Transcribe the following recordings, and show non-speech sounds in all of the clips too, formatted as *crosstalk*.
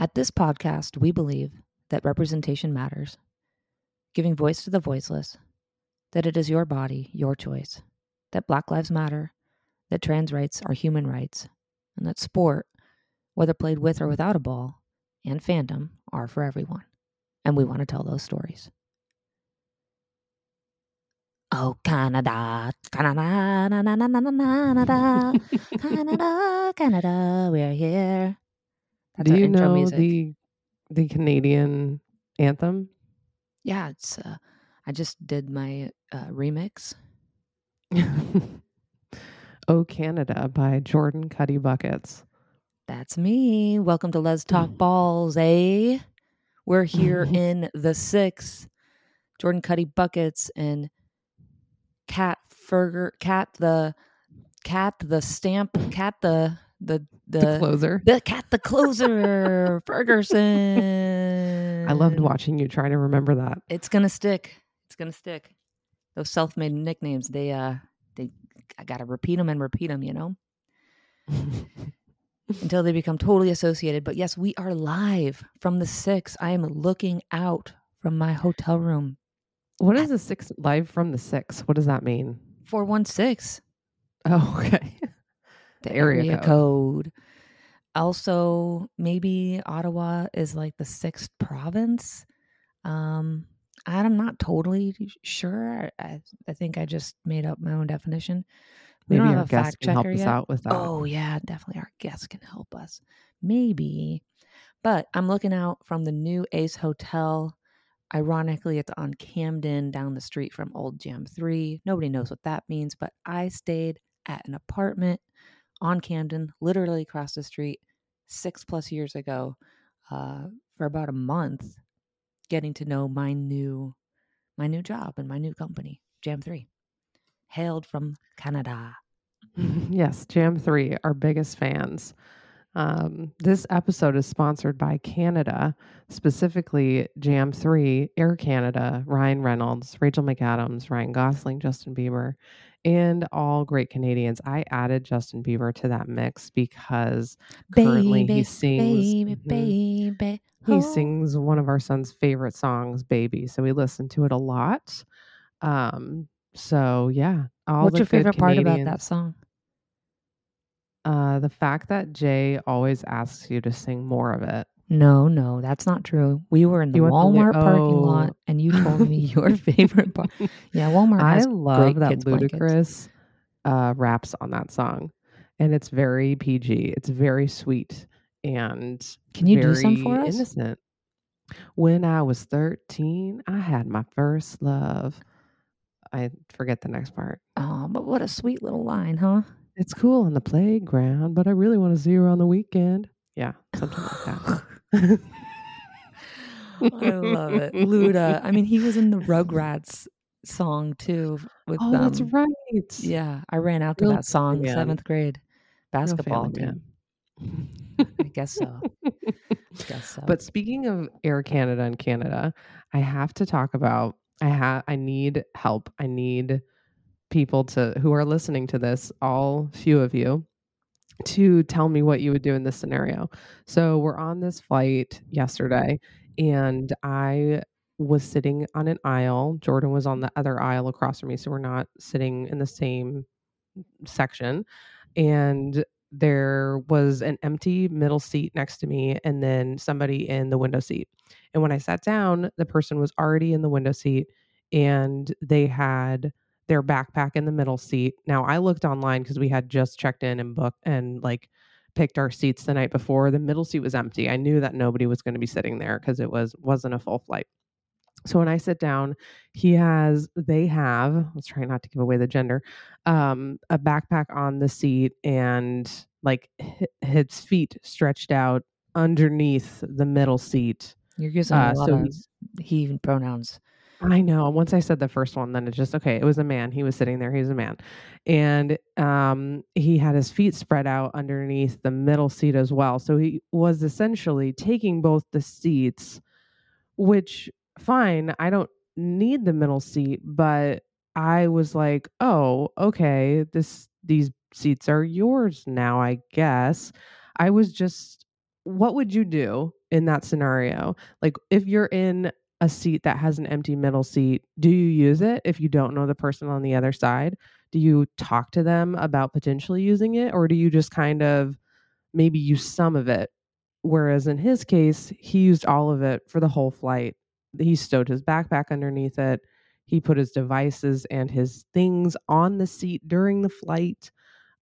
At this podcast, we believe that representation matters, giving voice to the voiceless, that it is your body, your choice, that Black Lives Matter, that trans rights are human rights, and that sport, whether played with or without a ball, and fandom are for everyone. And we want to tell those stories. Oh, Canada, Canada, na, na, na, na, na, Canada, *laughs* Canada, Canada, we're here. That's Do you know music. the the Canadian anthem? Yeah, it's. Uh, I just did my uh, remix. *laughs* oh Canada by Jordan Cuddy Buckets. That's me. Welcome to Let's Talk *laughs* Balls, eh? We're here *laughs* in the six. Jordan Cuddy Buckets and Cat Ferger, Cat the Cat the stamp, Cat the the the, The closer. the Cat the closer, *laughs* Ferguson. I loved watching you try to remember that. It's gonna stick. It's gonna stick. Those self-made nicknames, they uh, they I gotta repeat them and repeat them, you know, *laughs* until they become totally associated. But yes, we are live from the six. I am looking out from my hotel room. what is the six live from the six? What does that mean? Four one six. Oh, *laughs* okay. The Area area, code. code. Also, maybe Ottawa is like the sixth province. Um, I'm not totally sure. I, I, think I just made up my own definition. We Maybe don't our have a guest fact can help checker us yet. out with that. Oh yeah, definitely our guest can help us. Maybe. But I'm looking out from the new Ace Hotel. Ironically, it's on Camden down the street from Old Jam 3. Nobody knows what that means, but I stayed at an apartment on Camden, literally across the street, six plus years ago, uh, for about a month, getting to know my new my new job and my new company, Jam 3. Hailed from Canada. *laughs* yes, Jam 3, our biggest fans. Um, this episode is sponsored by Canada, specifically Jam 3, Air Canada, Ryan Reynolds, Rachel McAdams, Ryan Gosling, Justin Bieber, and all great Canadians. I added Justin Bieber to that mix because currently he sings baby, Mhm. baby. he oh. sings one of our son's favorite songs, Baby. So we listen to it a lot. Um, so yeah. All What's your favorite part about that song? Uh, the fact that Jay always asks you to sing more of it. No, no, that's not true. We were in the You want the Walmart parking oh. lot, and you told me *laughs* your favorite part. Yeah, Walmart I love that. Ludacris uh, raps on that song, and it's very PG. It's very sweet and Can you do some for us? innocent. When I was thirteen, I had my first love. I forget the next part. Oh, but what a sweet little line, huh? It's cool on the playground, but I really want to see her on the weekend. Yeah, something like that. *laughs* *laughs* I love it. Luda. I mean, he was in the Rugrats song too with oh, that's um, right. Yeah, I ran out to Real that song seventh grade basketball team. I guess so. I *laughs* guess so. But speaking of Air Canada and Canada, I have to talk about I have I need help. I need people to who are listening to this, all few of you, to tell me what you would do in this scenario. So we're on this flight yesterday and I was sitting on an aisle. Jordan was on the other aisle across from me, so we're not sitting in the same section. And there was an empty middle seat next to me and then somebody in the window seat. And when I sat down, the person was already in the window seat and they had their backpack in the middle seat. Now I looked online because we had just checked in and booked and like picked our seats the night before. The middle seat was empty. I knew that nobody was going to be sitting there because it was wasn't a full flight. So when I sit down, he has they have, let's try not to give away the gender, um, a backpack on the seat and like his feet stretched out underneath the middle seat. You're using Uh, a lot so of he pronouns. I know. Once I said the first one, then it just okay. It was a man. He was sitting there. He was a man, and um, he had his feet spread out underneath the middle seat as well. So he was essentially taking both the seats, which fine. I don't need the middle seat, but I was like, oh, okay. This these seats are yours now. I guess. I was just. What would you do in that scenario? Like if you're in a seat that has an empty middle seat, do you use it if you don't know the person on the other side? Do you talk to them about potentially using it or do you just kind of maybe use some of it? Whereas in his case, he used all of it for the whole flight. He stowed his backpack underneath it. He put his devices and his things on the seat during the flight.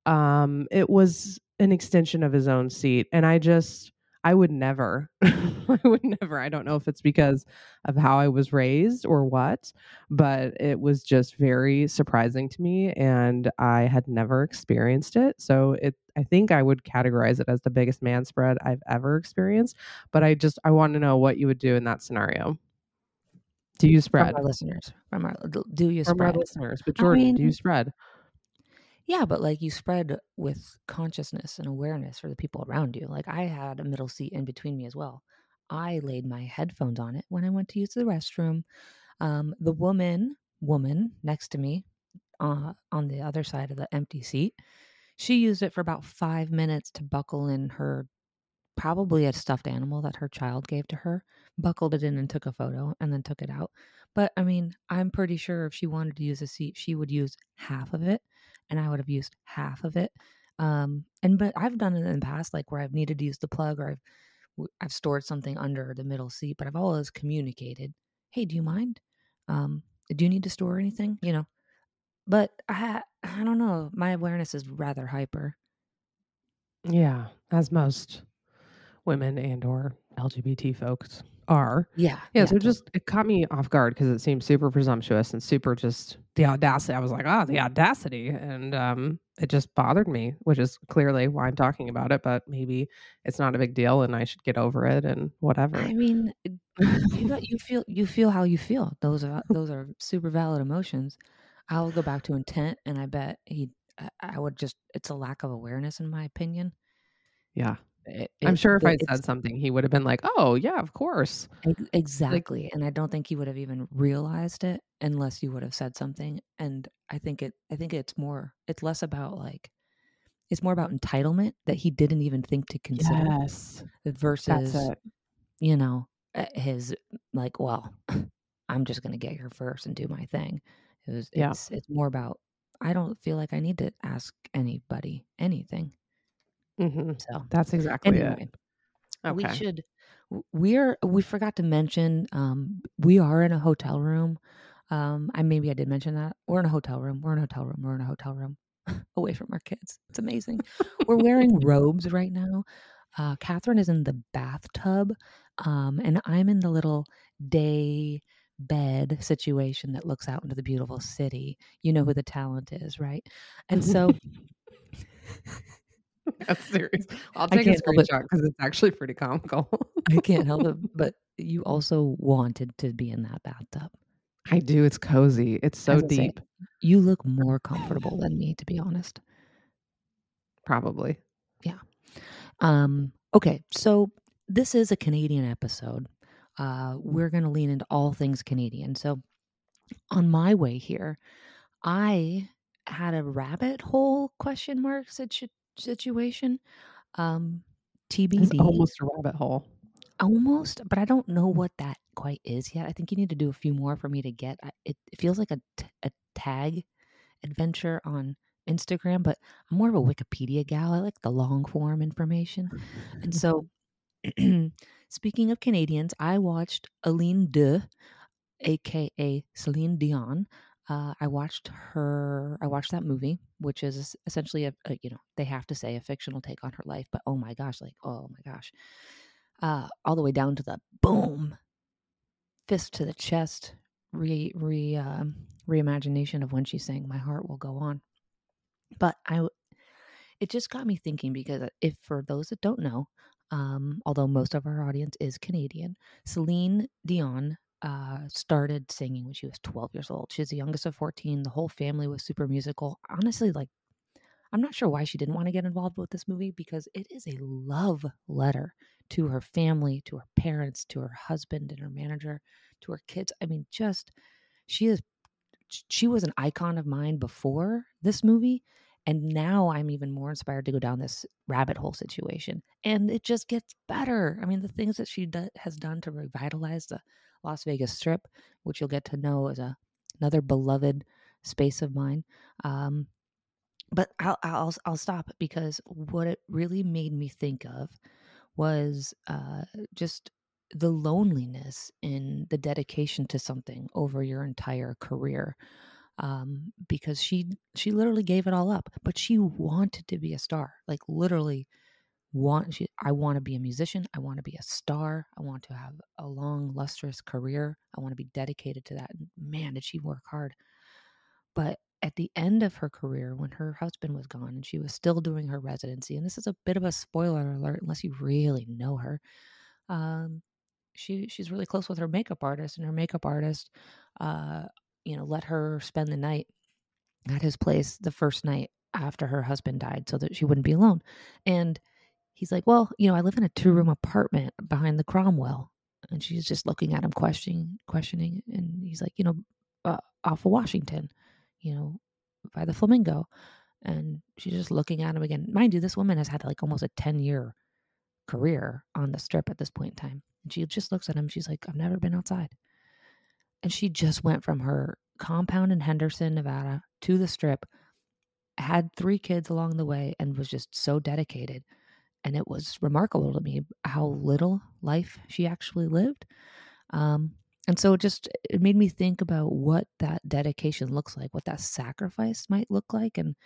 Um, it was an extension of his own seat. And I just, I would never, *laughs* I would never. I don't know if it's because of how I was raised or what, but it was just very surprising to me and I had never experienced it. So it, I think I would categorize it as the biggest man spread I've ever experienced. But I just, I want to know what you would do in that scenario. Do you spread? From our listeners, from our, do you From spread? our listeners. But Jordan, do you spread? Yeah, but like you spread with consciousness and awareness for the people around you. Like I had a middle seat in between me as well. I laid my headphones on it when I went to use the restroom. Um, the woman, woman next to me, uh, on the other side of the empty seat, she used it for about five minutes to buckle in her, probably a stuffed animal that her child gave to her. Buckled it in and took a photo, and then took it out. But I mean, I'm pretty sure if she wanted to use a seat, she would use half of it and I would have used half of it. Um, and but I've done it in the past, like where I've needed to use the plug or I've I've stored something under the middle seat, but I've always communicated, "Hey, do you mind? Um, do you need to store anything?" You know. But I I don't know. My awareness is rather hyper. Yeah, as most women and or LGBT folks are. Yeah. Yeah, so it just it caught me off guard because it seemed super presumptuous and super just the audacity. I was like, oh, the audacity, and um, it just bothered me, which is clearly why I'm talking about it. But maybe it's not a big deal, and I should get over it and whatever. I mean, you know, you feel you feel how you feel. Those are *laughs* those are super valid emotions. I'll go back to intent, and I bet he. I would just. It's a lack of awareness, in my opinion. yeah, It- I'm it- sure if I said something, he would have been like, "Oh, yeah, of course." ex- exactly, and I don't think he would have even realized it unless you would have said something. And I think it. I think it's more. It's less about like. It's more about entitlement that he didn't even think to consider Yes, versus you know uh, his like well *laughs* i'm just going to get here first and do my thing it was Yeah. it's it's more about i don't feel like i need to ask anybody anything hmm so That's exactly anyway it. we should we're we forgot to mention um we are in a hotel room. Um i maybe i did mention that. We're in a hotel room. We're in a hotel room. We're in a hotel room *laughs* away from our kids. It's amazing. We're wearing *laughs* robes right now. Uh catherine is in the bathtub um and i'm in the little day bed situation that looks out into the beautiful city. You know who the talent is right? And so *laughs* *laughs* That's serious. I'll take a it. screenshot because it's actually pretty comical. i can't help it *laughs* but you also wanted to be in that bathtub I do. It's cozy. It's so I say, deep. You look more comfortable than me, to be honest. Probably. Yeah. Um, okay, so this is a Canadian episode. Uh, we're going to lean into all things Canadian. So, on my way here, I had a rabbit hole question marks mark situ- situation. Um, It's TBD, almost a rabbit hole. almost, but I don't know what that quite is yet. I think you need to do a few more for me to get. I- It, it feels like a, t- a tag adventure on Instagram, but I'm more of a Wikipedia gal. I like the long form information. And *laughs* so, *clears throat* speaking of Canadians, I watched Aline De, aka Celine Dion. Uh, I watched her. I watched that movie, which is essentially a, a, you know, they have to say a fictional take on her life. But oh my gosh, like oh my gosh, uh, all the way down to the boom, fist to the chest, re re um, reimagination of when she sang "My Heart Will Go On." But I, it just got me thinking because uh, if for those that don't know, um, although most of our audience is Canadian, Celine Dion uh, started singing when she was 12 years old. She's the youngest of 14. The whole family was super musical. Honestly, like, I'm not sure why she didn't want to get involved with this movie because it is a love letter to her family, to her parents, to her husband and her manager, to her kids. I mean, just she is she was an icon of mine before this movie And now I'm even more inspired to go down this rabbit hole situation. And it just gets better. I mean, the things that she do- has done to revitalize the Las Vegas Strip, which you'll get to know as a, another beloved space of mine. Um, but I'll, I'll I'll stop because what it really made me think of was uh, just the loneliness in the dedication to something over your entire career um, because she she literally gave it all up but she wanted to be a star like literally want she i want to be a musician i want to be a star i want to have a long lustrous career i want to be dedicated to that man did she work hard. But at the end of her career when her husband was gone and she was still doing her residency and this is a bit of a spoiler alert unless you really know her um, she she's really close with her makeup artist and her makeup artist uh, you know let her spend the night at his place the first night after her husband died so that she wouldn't be alone. And he's like well you know i live in a two room apartment behind the cromwell and she's just looking at him questioning questioning and he's like you know uh, off of washington you know, by the flamingo. And she's just looking at him again. Mind you, this woman has had like almost a 10 year career on the strip at this point in time. And she just looks at him. She's like, I've never been outside. And she just went from her compound in Henderson, Nevada to the strip, had three kids along the way, and was just so dedicated. And it was remarkable to me how little life she actually lived. Um, and so it just it made me think about what that dedication looks like, what that sacrifice might look like. And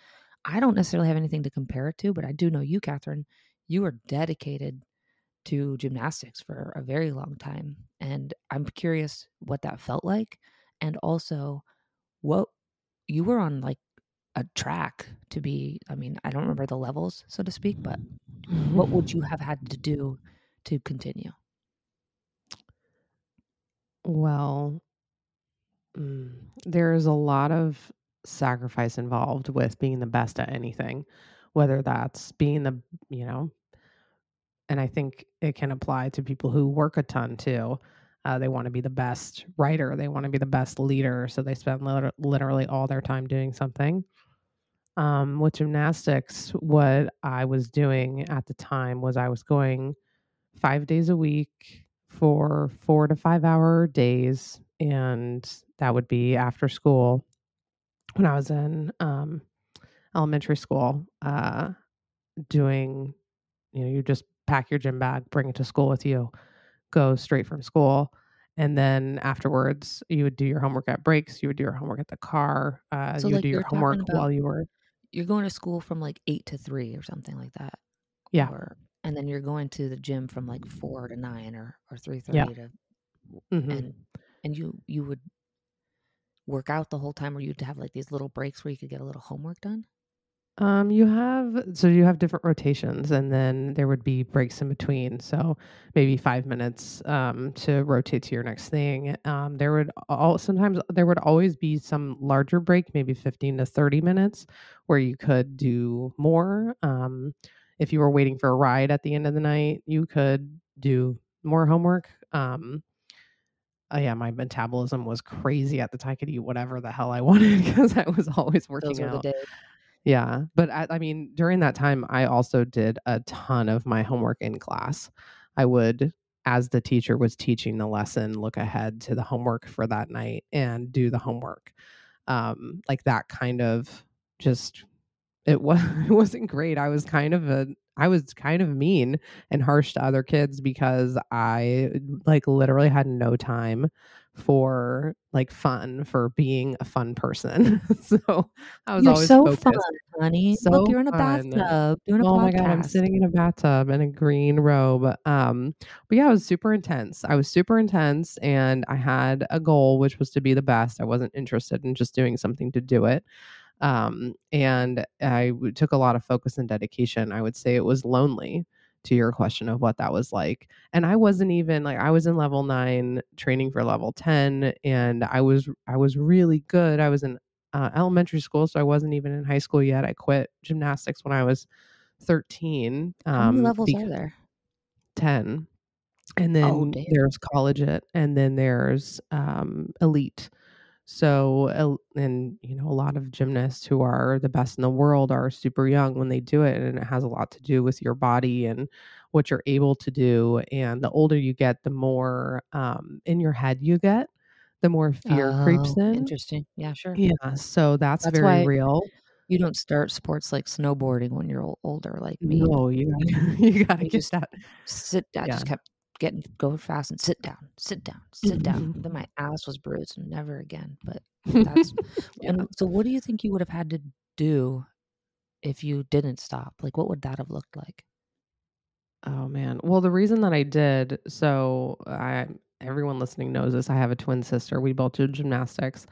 I don't necessarily have anything to compare it to, but I do know you, Catherine, you were dedicated to gymnastics for a very long time. And I'm curious what that felt like. And also what you were on like a track to be, I mean, I don't remember the levels, so to speak, but what would you have had to do to continue? Well, mm, there's a lot of sacrifice involved with being the best at anything, whether that's being the, you know, and I think it can apply to people who work a ton too. Uh, they want to be the best writer, they want to be the best leader, so they spend liter- literally all their time doing something. Um, with gymnastics, what I was doing at the time was I was going five days a week for four to five hour days. And that would be after school when I was in um, elementary school, uh, doing, you know, you just pack your gym bag, bring it to school with you, go straight from school. And then afterwards, you would do your homework at breaks. You would do your homework at the car. Uh, So you would do your homework talking while you were, you're going to school from like eight to three or something like that. yeah, Or and then you're going to the gym from like four to nine or or three yeah. thirty to hmm and and you you would work out the whole time or you'd have like these little breaks where you could get a little homework done? Um, you have so you have different rotations, and then there would be breaks in between. So maybe five minutes um, to rotate to your next thing. Um, there would all sometimes there would always be some larger break, maybe fifteen to thirty minutes, where you could do more. Um, if you were waiting for a ride at the end of the night, you could do more homework. Um, uh, yeah, my metabolism was crazy at the time. I could eat whatever the hell I *laughs* wanted because I was always Those working the out. Yeah, but I, I mean, during that time, I also did a ton of my homework in class. I would, as the teacher was teaching the lesson, look ahead to the homework for that night and do the homework. Um, like that kind of just it was *laughs* it wasn't great. I was kind of a I was kind of mean and harsh to other kids because I like literally had no time for like fun for being a fun person. *laughs* so I was You're always so fun, focused. honey. Look, So you're in a fun. bathtub doing a Oh my god, I'm sitting in a bathtub in a green robe. Um, but yeah, it was super intense. I was super intense and I had a goal which was to be the best. I wasn't interested in just doing something to do it. Um, and I w- took a lot of focus and dedication. I would say it was lonely to your question of what that was like. And I wasn't even like I was in level 9 training for level 10 and I was I was really good. I was in uh, elementary school so I wasn't even in high school yet. I quit gymnastics when I was 13 How many um levels are there? 10 and Oh, then damn. there's collegiate and then there's um elite So, and you know, a lot of gymnasts who are the best in the world are super young when they do it. And it has a lot to do with your body and what you're able to do. And the older you get, the more um, in your head you get, the more fear creeps Oh, in. interesting. Yeah, sure. Yeah. So that's That's very real. you don't start sports like snowboarding when you're older like me. No, you gotta, *laughs* *laughs* you gotta You get just that. sit I Yeah. just kept getting go fast and sit down, sit down, sit down. Mm-hmm. Then my ass was bruised and never again. But that's *laughs* yeah. and so what do you think you would have had to do if you didn't stop? Like what would that have looked like? Oh man. Well, the reason that I did, so I everyone listening knows this. I have a twin sister. We both did gymnastics.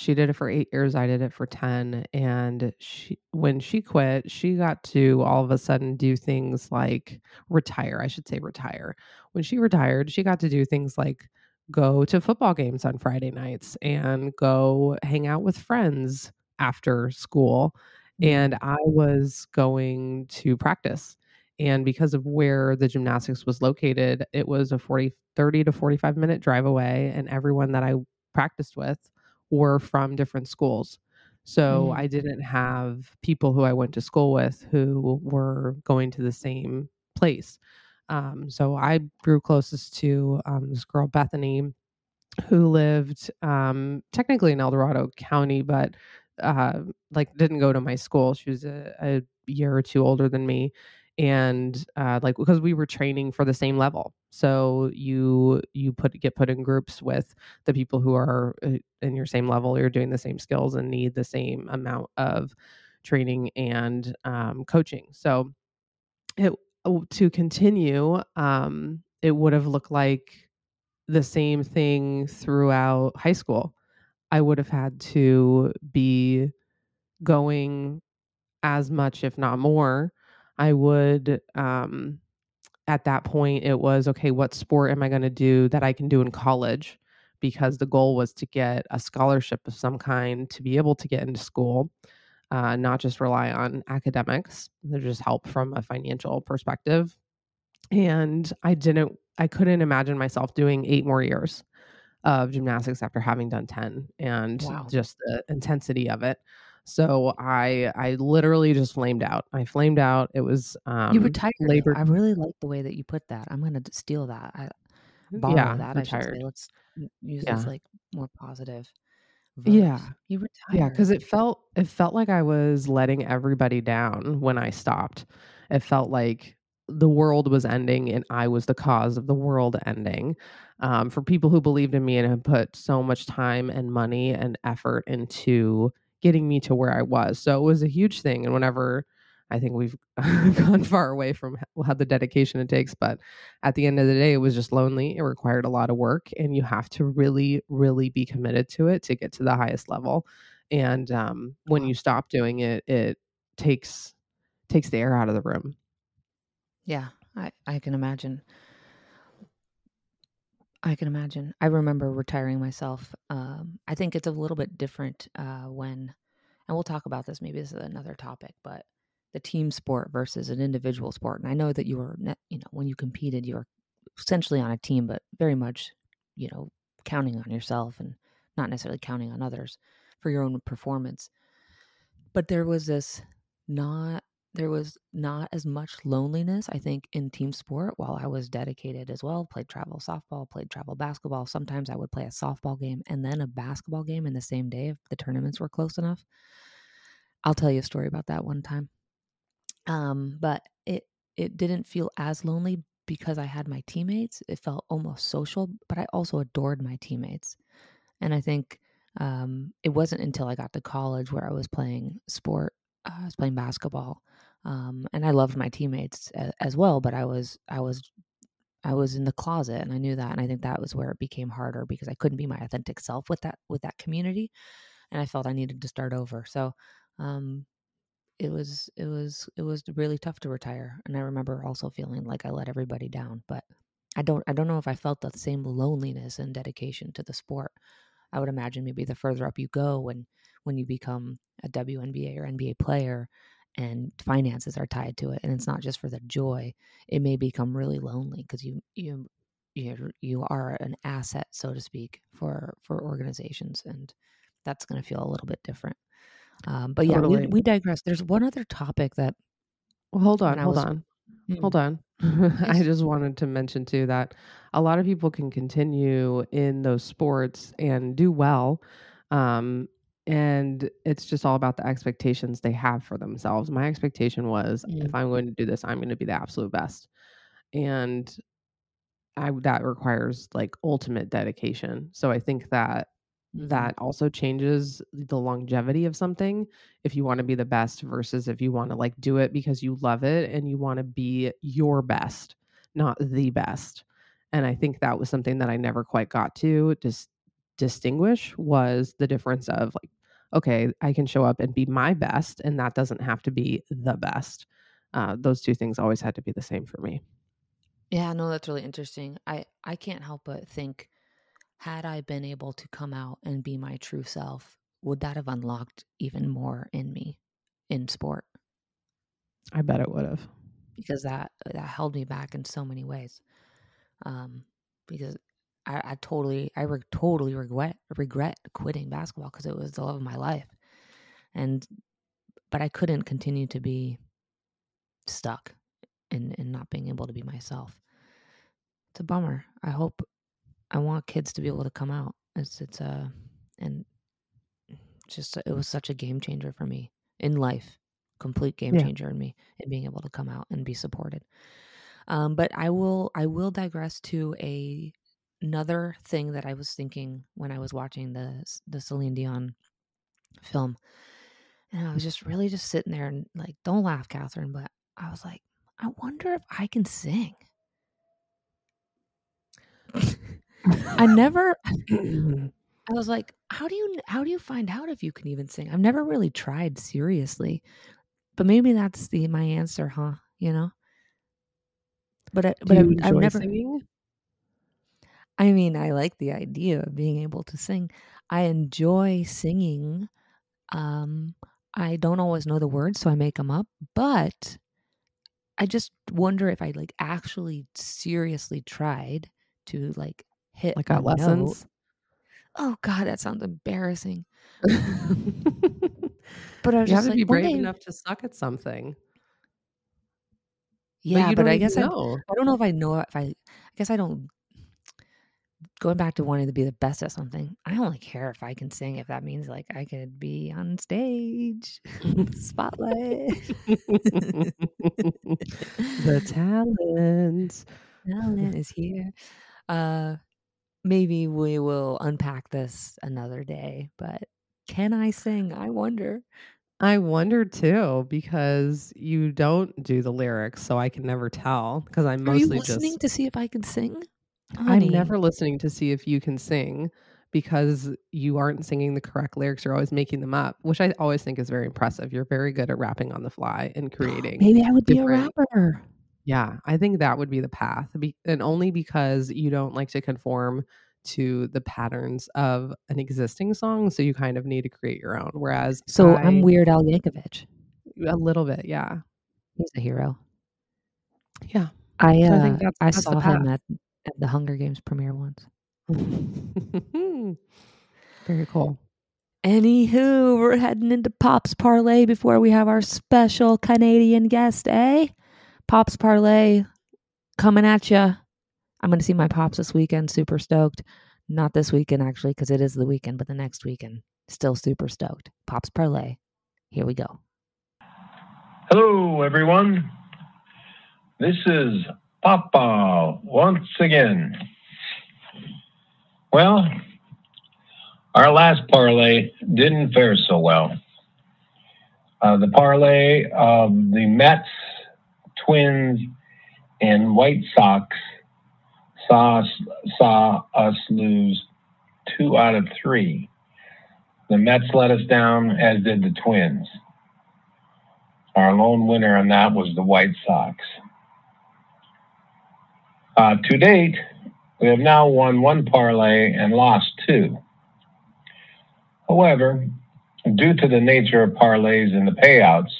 She did it for 8 years, I did it for 10, and she when she quit, she got to all of a sudden do things like retire, I should say retire. When she retired, she got to do things like go to football games on Friday nights and go hang out with friends after school, Mm. and I was going to practice and because of where the gymnastics was located it was a 40 30 to 45 minute drive away and everyone that i practiced with were from different schools. So Mm. i didn't have people who i went to school with who were going to the same place. Um, so i grew closest to um, this girl bethany who lived um, technically in el dorado county but uh, like didn't go to my school. She was a, a year or two older than me and uh, like because we were training for the same level. So you you put get put in groups with the people who are uh, in your same level you're doing the same skills and need the same amount of training and um, coaching. So it oh, to continue um, it would have looked like the same thing throughout high school. I would have had to be going as much if not more i would um at that point it was okay what sport am i going to do that i can do in college? because the goal was to get a scholarship of some kind to be able to get into school uh, not just rely on academics there's just help from a financial perspective. And i didn't i couldn't imagine myself doing eight more years of gymnastics after having done 10 and Wow. just the intensity of it so i i literally just flamed out i flamed out it was um you retired. though. labor I really like the way that you put that. I'm gonna steal that. I borrow yeah that. I should say. Let's use Yeah. this like more positive. Verse. Yeah. You were retired. Yeah, because it felt it felt like I was letting everybody down when I stopped. It felt like the world was ending and I was the cause of the world ending. Um, for people who believed in me and had put so much time and money and effort into getting me to where I was. So it was a huge thing. And whenever I think we've *laughs* gone far away from how the dedication it takes, but at the end of the day, it was just lonely. It required a lot of work, and you have to really, really be committed to it to get to the highest level. And um, when you stop doing it, it takes takes the air out of the room. Yeah, I, I can imagine. I can imagine. I remember retiring myself. Um, I think it's a little bit different uh, when, and we'll talk about this. Maybe this is another topic, but the team sport versus an individual sport. And I know that you were, you know, when you competed, you were essentially on a team, but very much, you know, counting on yourself and not necessarily counting on others for your own performance. But there was this not there was not as much loneliness i think in team sport while i was dedicated as well played travel softball played travel basketball. Sometimes i would play a softball game and then a basketball game in the same day if the tournaments were close enough. I'll tell you a story about that one time. Um but it it didn't feel as lonely because i had my teammates. It felt almost social but i also adored my teammates. And i think um, it wasn't until I got to college where I was playing sport. Uh, I was playing basketball, um, and I loved my teammates as, as, well. But I was, I was, I was in the closet, and I knew that. And I think that was where it became harder because I couldn't be my authentic self with that with that community, and I felt I needed to start over. So, um, it was, it was, it was really tough to retire. And I remember also feeling like I let everybody down, but. I don't I don't know if I felt the same loneliness and dedication to the sport. I would imagine maybe the further up you go when when you become a WNBA or NBA player and finances are tied to it and it's not just for the joy, it may become really lonely because you you you you are an asset so to speak for for organizations and that's going to feel a little bit different. Um, but yeah, we, we digress. There's one other topic that Well, hold on, hold was on, Mm, hold on. *laughs* I just wanted to mention too that a lot of people can continue in those sports and do well. Um, and it's just all about the expectations they have for themselves. My expectation was if Mm, I'm going to do this, I'm going to be the absolute best. And I that requires like ultimate dedication. So I think that mhm, that also changes the longevity of something if you want to be the best versus if you want to like do it because you love it and you want to be your best, not the best. And I think that was something that I never quite got to just distinguish was the difference of like okay, I can show up and be my best and that doesn't have to be the best. Uh, those two things always had to be the same for me. Yeah, no, that's really interesting. I I can't help but think had I been able to come out and be my true self, would that have unlocked even more in me in sport? I bet it would have. Because that that held me back in so many ways. Um, because I, I totally I re- totally regret regret quitting basketball because it was the love of my life, and but I couldn't continue to be stuck in in not being able to be myself. It's a bummer. I hope I want kids to be able to come out. It's it's a and just it was such a game changer for me in life, complete game Yeah. changer in me and being able to come out and be supported. Um, but I will I will digress to a another thing that I was thinking when I was watching the the Celine Dion film, and I was just really just sitting there and like, don't laugh, Catherine, but I was like, I wonder if I can sing. I never *laughs* I was like, how do you how do you find out if you can even sing? I've never really tried seriously. But maybe that's the my answer, huh? You know? But I, Do but I've, I've never singing? I mean, I like the idea of being able to sing. I enjoy singing. Um I don't always know the words, so I make them up, but I just wonder if I like actually seriously tried to like hit Like got note. lessons? Oh god, that sounds embarrassing. *laughs* But I was have just to like be brave day enough to suck at something. Yeah, but but I guess I. I don't know if I know if I I guess I don't going back to wanting to be the best at something. I only care if I can sing if that means like I could be on stage. *laughs* Spotlight. the talents. *laughs* Talent is here. Uh maybe we will unpack this another day, but can I sing? I wonder. I wonder too because you don't do the lyrics, so I can never tell because I'm Are you listening just to see if I can sing? I'm never listening to see if you can sing because you aren't singing the correct lyrics. You're always making them up, which I always think is very impressive. You're very good at rapping on the fly and *gasps* creating. Maybe I would be a rapper. Yeah, I think that would be the path, be- and only because you don't like to conform to the patterns of an existing song, so you kind of need to create your own. Whereas, So I, I'm Weird Al Yankovic. a little bit, yeah, He's a hero. yeah. I So uh, I think that's- I that's saw him at, at the Hunger Games premiere once. *laughs* very cool. Anywho, we're heading into Pops Parlay before we have our special Canadian guest, eh? Pops Parlay coming at you. I'm going to see my pops this weekend. Super stoked. Not this weekend, actually, because it is the weekend, but the next weekend. Still super stoked. Pops Parlay. Here we go. Hello, everyone. This is Papa once again. Well, our last parlay didn't fare so well. Uh, the parlay of the Mets, Twins, and White Sox saw saw us lose two out of three. The Mets let us down, as did the Twins. Our lone winner on that was the White Sox. Uh, to date, we have now won one parlay and lost two. However, due to the nature of parlays and the payouts,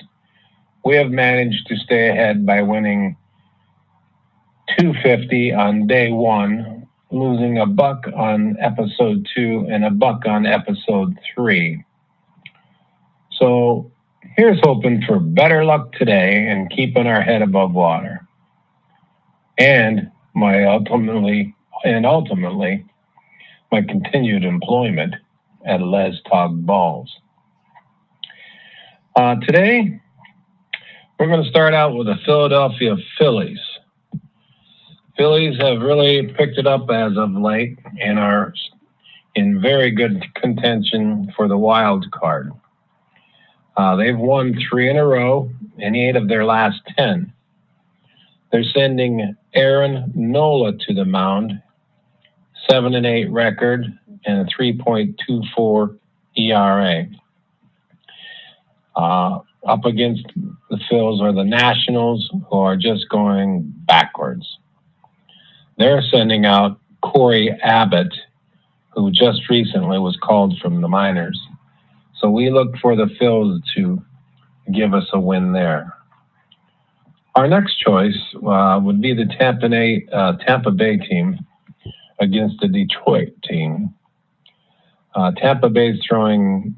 we have managed to stay ahead by winning 250 on day one losing a buck on episode two and a buck on episode three. So here's hoping for better luck today and keeping our head above water. And my ultimately and ultimately my continued employment at Let's Talk Balls. Uh, today, we're going to start out with the Philadelphia Phillies. Phillies have really picked it up as of late and are in very good contention for the wild card. Uh, they've won three in a row in eight of their last 10. They're sending Aaron Nola to the mound, seven and eight record and a 3.24 ERA. Uh, up against the Phils are the Nationals, who are just going backwards. They're sending out Cory Abbott, who just recently was called from the minors. So we look for the Phils to give us a win there. Our next choice uh, would be the Tampa Bay, uh, Tampa Bay team against the Detroit team. Uh, Tampa Bay is throwing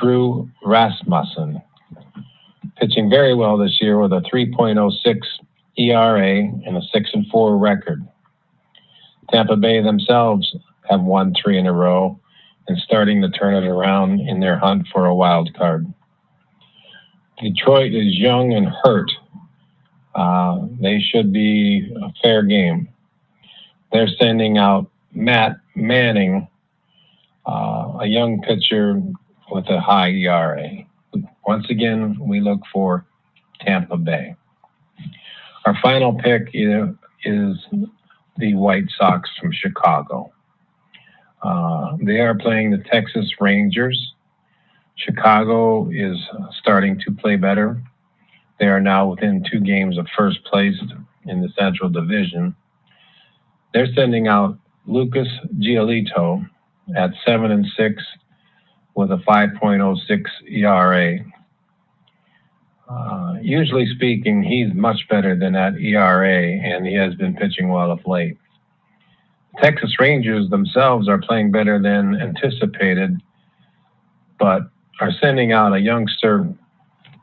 Drew Rasmussen, pitching very well this year with a 3.06 ERA and a 6 and 4 record. Tampa Bay themselves have won three in a row and starting to turn it around in their hunt for a wild card. Detroit is young and hurt. Uh, they should be a fair game. They're sending out Matt Manning uh, a young pitcher with a high ERA. Once again, we look for Tampa Bay. Our final pick is the White Sox from Chicago. Uh, they are playing the Texas Rangers. Chicago is starting to play better. They are now within two games of first place in the Central Division. They're sending out Lucas Giolito, at seven and six with a 5.06 ERA. Uh, usually speaking, he's much better than that ERA, and he has been pitching well of late. The Texas Rangers themselves are playing better than anticipated, but are sending out a youngster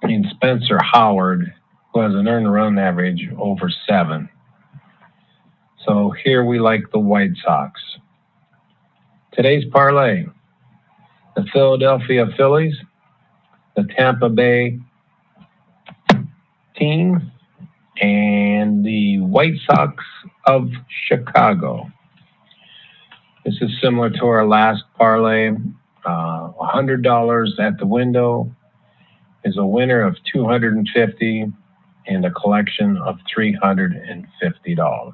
named Spencer Howard, who has an earned run average over seven. So here we like the White Sox. Today's parlay the Philadelphia Phillies, the Tampa Bay team, and the White Sox of Chicago. This is similar to our last parlay. Uh, $100 at the window is a winner of 250 and a collection of $350.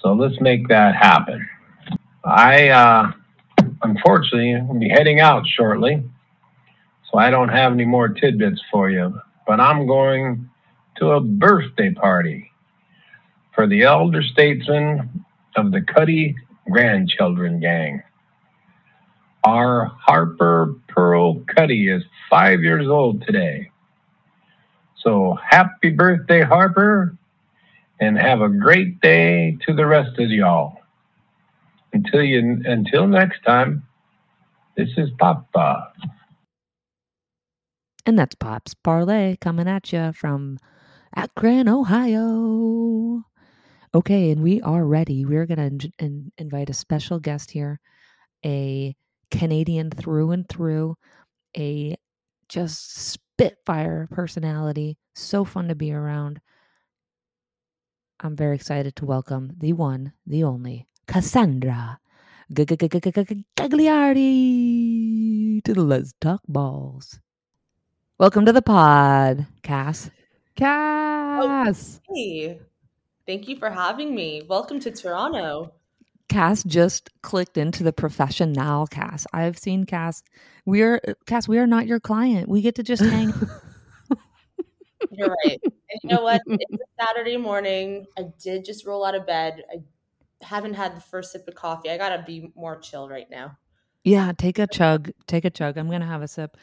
So let's make that happen. I uh, unfortunately will be heading out shortly, so I don't have any more tidbits for you. But I'm going to a birthday party for the elder statesman of the Cuddy grandchildren gang. Our Harper Pearl Cuddy is five years old today. So happy birthday, Harper, and have a great day to the rest of y'all. Until you until next time, this is Papa. And that's Pop's Parlay coming at you from Akron, Ohio. Okay, and we are ready. We're going to in- invite a special guest here, a Canadian through and through, a just spitfire personality. So fun to be around. I'm very excited to welcome the one, the only, Cassandra Gagliardi to the Let's Talk Balls. Welcome to the pod, Cass. Cass. Oh, hey, thank you for having me. Welcome to Toronto. Cass just clicked into the profession now, Cass. I've seen Cass. We are Cass, we are not your client. We get to just hang. *laughs* You're right. And you know what? It's a Saturday morning. I did just roll out of bed. I haven't had the first sip of coffee. I gotta be more chill right now. Yeah, take a chug. Take a chug. I'm gonna have a sip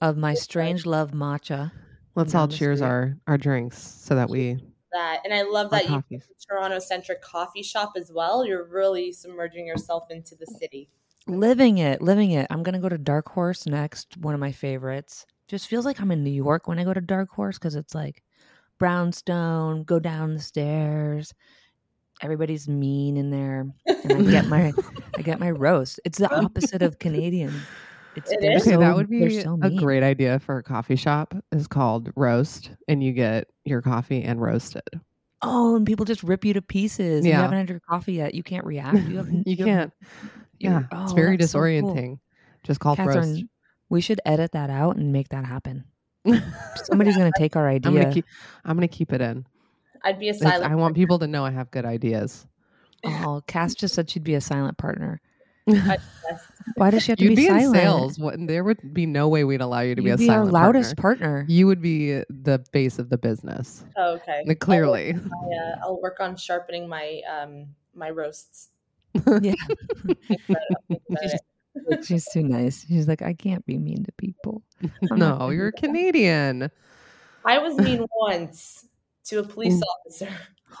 of my strange love matcha. Let's all cheers our our drinks so that we that. And I love Our that you. Toronto centric coffee shop as well. You're really submerging yourself into the city. Living it, living it. I'm gonna go to Dark Horse next. One of my favorites. Just feels like I'm in New York when I go to Dark Horse because it's like brownstone. Go down the stairs. Everybody's mean in there, and I get my *laughs* I get my roast. It's the opposite of Canadian. *laughs* It's It. Okay, so- that would be so a great idea for a coffee shop. Is called roast, and you get your coffee and roasted. Oh, and people just rip you to pieces. Yeah. You haven't had your coffee yet. You can't react. You have. *laughs* You have- can't. you're- Yeah, it's oh, very that's so cool. disorienting. Just called roast. Catherine, we should edit that out and make that happen. *laughs* Somebody's gonna take our idea. I'm gonna keep. I'm gonna keep it in. I'd be a It's- silent. I want people to know I have good ideas. Oh, Cass just said she'd be a silent partner. Yes. *laughs* Why does she have to You'd be, be, in silent? sales. What, there would be no way we'd allow you to be You'd a be our silent loudest partner. partner. You would be the base of the business. Oh, okay. Like, Clearly. I, uh, I'll work on sharpening my um my roasts. Yeah, Think about it, I'll think about it. she's too nice. She's like, I can't be mean to people. I'm no, you're do that. Canadian. I was mean once to a police officer.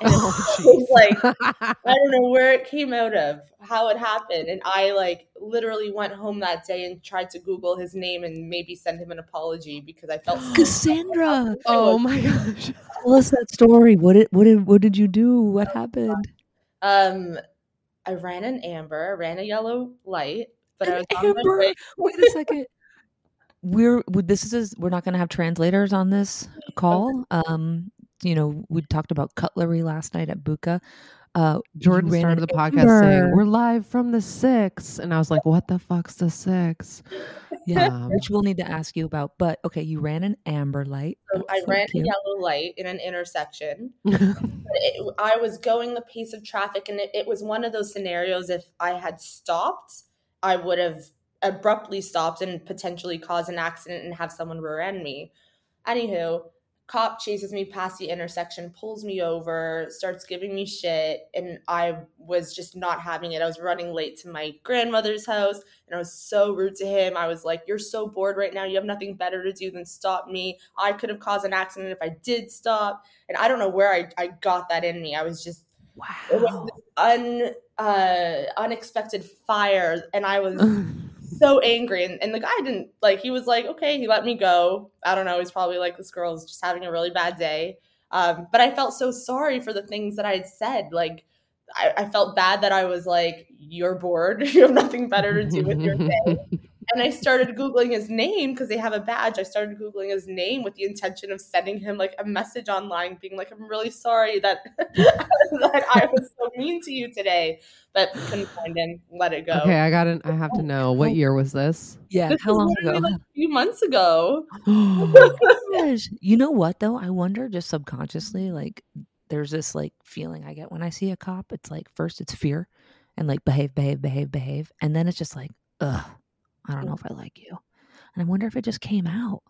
*laughs* And Oh, *laughs* like I don't know where it *laughs* came out of, how it happened. And I like literally went home that day and tried to Google his name and maybe send him an apology because I felt *gasps* so Cassandra, oh my gosh. tell us that story. What did what did what did you do? What happened? Um I ran an amber, I ran a yellow light, but I was An amber? Wait a second. We're this is we're not going to have translators on this call. Um, you know, we talked about cutlery last night at Buca. Uh, Jordan started an the podcast saying. We're live from the six. And I was like, What the fuck's the six? Yeah, Um, which we'll need to ask you about. But okay, you ran an amber light. So I so ran cute. a yellow light in an intersection. *laughs* it, I was going the pace of traffic, and it, it was one of those scenarios. If I had stopped, I would have abruptly stopped and potentially caused an accident and have someone rear end me. Anywho, cop chases me past the intersection, pulls me over, starts giving me shit, and I was just not having it. I was running late to my grandmother's house, and I was so rude to him. I was like, "You're so bored right now. You have nothing better to do than stop me. I could have caused an accident if I did stop." And I don't know where I, I got that in me. I was just it was Wow. this un uh unexpected fire and I was *laughs* so angry. And, and the guy didn't like he was like okay he let me go. I don't know he's probably like this girl's just having a really bad day. Um, but i felt so sorry for the things that i had said. Like I, I felt bad that i was like you're bored. *laughs* You have nothing better to do with your *laughs* day and i started googling his name because they have a badge i started googling his name with the intention of sending him like a message online being like i'm really sorry that *laughs* that i was so mean to you today but couldn't find him let it go okay, I got to I have to know what year was this? Yeah, this how long ago? like a few months ago. *gasps* Oh gosh, you know what though? I wonder just subconsciously, like there's this like feeling I get when I see a cop. It's like first it's fear and like behave, behave, behave, behave, and then it's just like, ugh, I don't know if I like you. And I wonder if it just came out.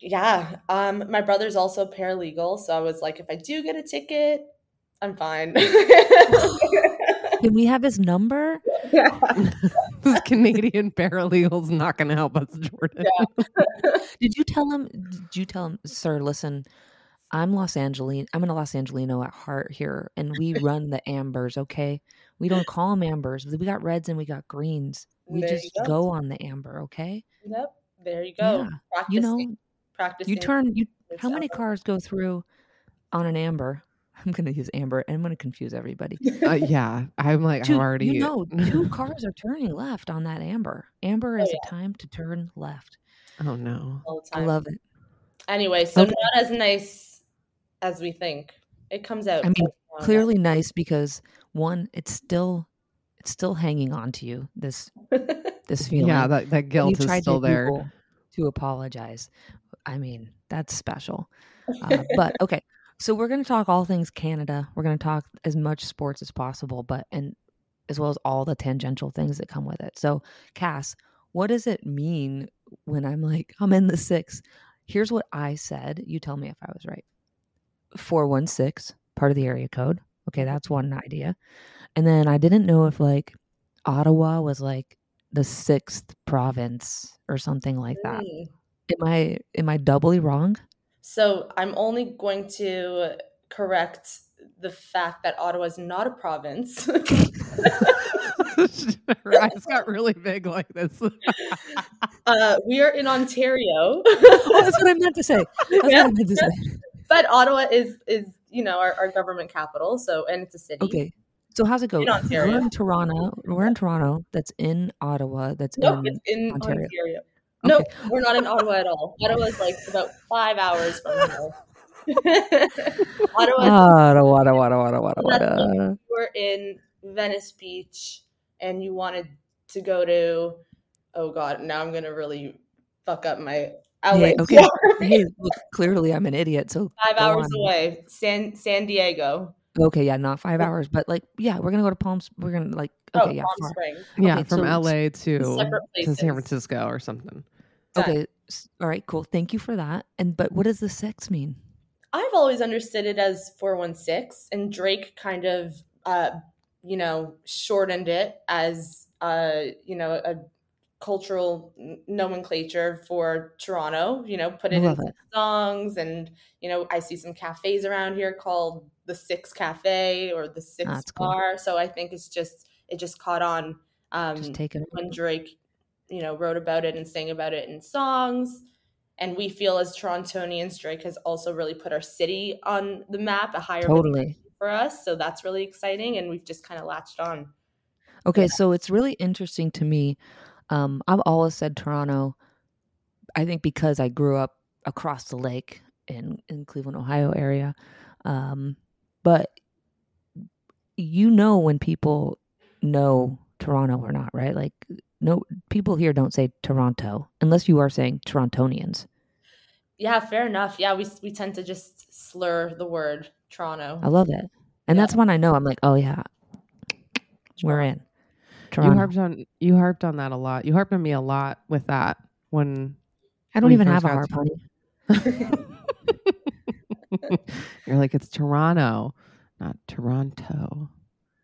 Yeah. Um, my brother's also paralegal, so I was like, if I do get a ticket, I'm fine. Can we have his number? *laughs* *laughs* this Canadian paralegal's not going to help us, Jordan. *laughs* Did you tell him? Did you tell him, sir? Listen, I'm Los Angeles. I'm in a Los Angelino at heart here, and we run the ambers. Okay, we don't call them ambers. We got reds and we got greens. We There just go. go on the amber. Okay. Yep. There you go. Yeah, Practicing, You know, practicing. you turn. You how many cars go through on an amber? *laughs* I'm going to use amber, and I'm going to confuse everybody. *laughs* Uh, yeah, I'm like, Two, I'm already. you know, two cars are turning left on that amber. Amber Oh, is a time to turn left. oh no. I love it. Anyway, so Okay. not as nice as we think. It comes out. I mean, every now and clearly nice because one, it's still, it's still hanging on to you. This *laughs* this feeling. Yeah, that, that guilt you is tried still to there. To apologize. I mean, that's special. Uh, *laughs* but okay, so we're going to talk all things Canada. We're going to talk as much sports as possible, but and as well as all the tangential things that come with it. So, Cass, what does it mean when I'm like I'm in the six? Here's what I said. You tell me if I was right. Four one six, part of the area code. Okay, that's one idea. And then I didn't know if like Ottawa was like the sixth province or something like that. Mm. Am I am I doubly wrong? So I'm only going to correct the fact that Ottawa is not a province. *laughs* *laughs* Her eyes got really big like this. *laughs* uh, we are in Ontario. oh, that's what I meant to say. That's Yeah. what I meant to say. but Ottawa is is you know our, our government capital, so and it's a city. Okay. So how's it go? In Ontario. We're in Toronto. We're in Toronto. That's in Ottawa. That's No, in in Ontario. Ontario. No, Okay. we're not in Ottawa at all. Ottawa is like about five hours from here. *laughs* Ottawa, Ottawa, Ottawa, Ottawa, Ottawa, Ottawa. you were in Venice Beach and you wanted to go to, oh God, now I'm gonna really fuck up my LA. Hey, okay. Hey, *laughs* *laughs* look, clearly I'm an idiot. So Five go hours on. away, San San Diego. Okay, yeah, not five hours, but like, yeah, we're gonna go to Palms. We're gonna like, Oh, okay, yeah, Palm. Springs. yeah, Okay, from so- LA to to. San Francisco or something. Okay, s- all right, cool. Thank you for that. And but what does the six mean? I've always understood it as 416, and Drake kind of, uh, you know, shortened it as, uh, you know, a cultural nomenclature for Toronto. You know, put it in it. songs, and you know, I see some cafes around here called the Six Cafe or the Six cool. Bar. So I think it's just it just caught on um, Just take it. when Drake, you know, wrote about it and sang about it in songs. And we feel as Torontonians, Drake has also really put our city on the map, a higher Totally. for us. So that's really exciting, and we've just kind of latched on. Okay, so it's really interesting to me. Um, I've always said Toronto. I think because I grew up across the lake in in Cleveland, Ohio area. Um, but you know when people know Toronto or not, right? Like no people here don't say Toronto unless you are saying Torontonians. Yeah, fair enough. Yeah, we we tend to just slur the word Toronto. I love it. And Yeah. that's when I know I'm like, oh yeah, we're in. You harped on you harped on that a lot. You harped on me a lot with that when I don't we even have a harp, to- honey. *laughs* you're like it's Toronto, not Toronto.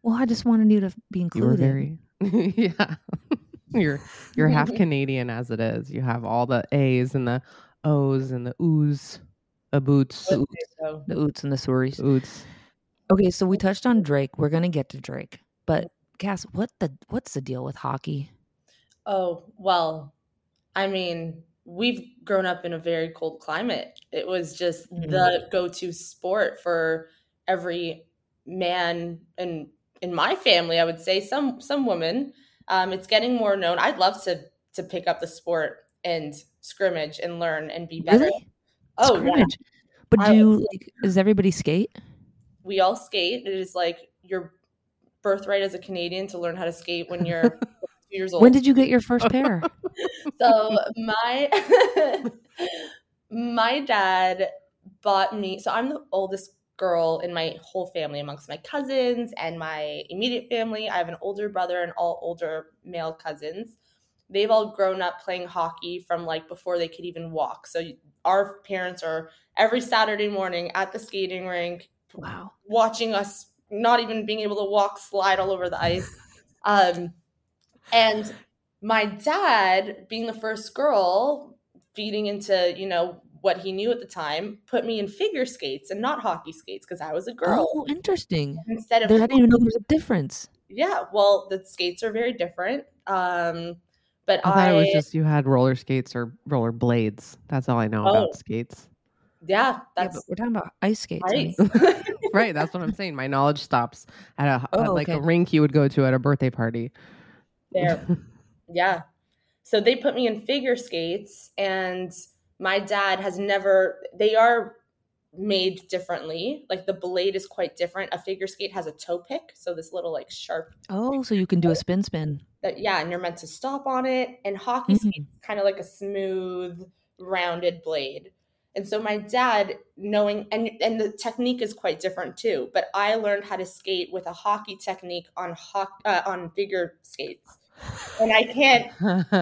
Well, I just wanted you to be You were included. very *laughs* yeah. *laughs* you're you're half Canadian as it is. You have all the A's and the O's and the oohs, the boots, So- the oots and the sorries. oots. Okay, so we touched on Drake. We're gonna get to Drake, but Cass, what the what's the deal with hockey? Oh, well, I mean, we've grown up in a very cold climate. It was just Mhm. the go-to sport for every man and in my family, I would say some some women. Um, it's getting more known. I'd love to to pick up the sport and scrimmage and learn and be better. Really? Oh, yeah. Scrimmage. But I- do you like? Does everybody skate? We all skate. It is like your birthright as a Canadian to learn how to skate when you're *laughs* two years old. When did you get your first pair? *laughs* so my *laughs* my dad bought me so i'm the oldest girl in my whole family amongst my cousins and my immediate family i have an older brother and all older male cousins they've all grown up playing hockey from like before they could even walk so our parents are every saturday morning at the skating rink wow. watching us not even being able to walk slide all over the ice um and my dad being the first girl feeding into you know what he knew at the time put me in figure skates and not hockey skates because i was a girl Oh, interesting. instead of I didn't even know there was a difference. yeah well the skates are very different um but I i, thought it was just you had roller skates or roller blades. That's all I know Oh, about skates. Yeah Yeah, that's but we're talking about ice skates. honey. *laughs* *laughs* right that's what I'm saying. My knowledge stops at a at Oh, like a rink you would go to at a birthday party. there *laughs* Yeah. So they put me in figure skates, and my dad has never, they are made differently. Like the blade is quite different. A figure skate has a toe pick. So this little like sharp, Oh, so you can do a spin spin. that, yeah, and you're meant to stop on it. And hockey Mhm. skates kind of like a smooth, rounded blade. And so my dad, knowing, and and the technique is quite different too. But I learned how to skate with a hockey technique on ho- uh, on figure skates, and I can't *laughs*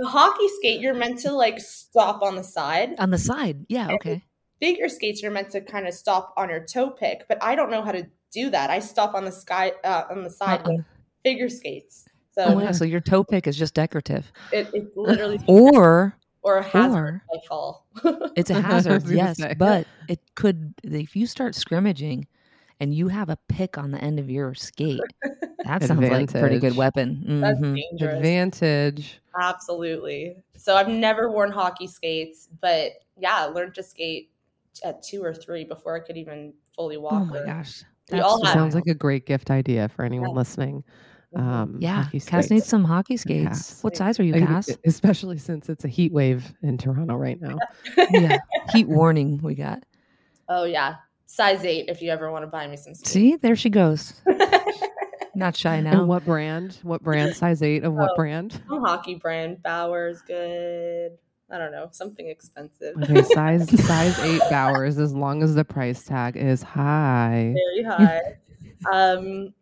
a hockey skate you're meant to like stop on the side On the side. Yeah, okay. figure skates you're meant to kind of stop on your toe pick but i don't know how to do that i stop on the sky uh, on the side Uh-uh. with figure skates Oh, so yeah, so your toe pick is just decorative. it, it's literally Or or a hazard Or I fall. *laughs* it's a *laughs* hazard, yes, say. but it could if you start scrimmaging and you have a pick on the end of your skate. That sounds like a pretty good weapon. That's Mhm. dangerous. Advantage. Absolutely. So I've never worn hockey skates, but yeah, I learned to skate at two or three before I could even fully walk. Oh my or- gosh. We all That's have- Sounds like a great gift idea for anyone Yeah. listening. Mhm. Um, Yeah, hockey Cass needs some hockey skates. Yes. What size are you, I- Cass? Especially since it's a heat wave in Toronto right now. *laughs* yeah, heat warning we got. oh yeah, size eight. If you ever want to buy me some skates. See, there she goes. *laughs* Not shy now. And what brand? What brand? Size eight of what Oh. brand? Some hockey brand, Bauer's good. I don't know, something expensive. Okay, *laughs* size size eight Bauers. As long as the price tag is high. Very high. um,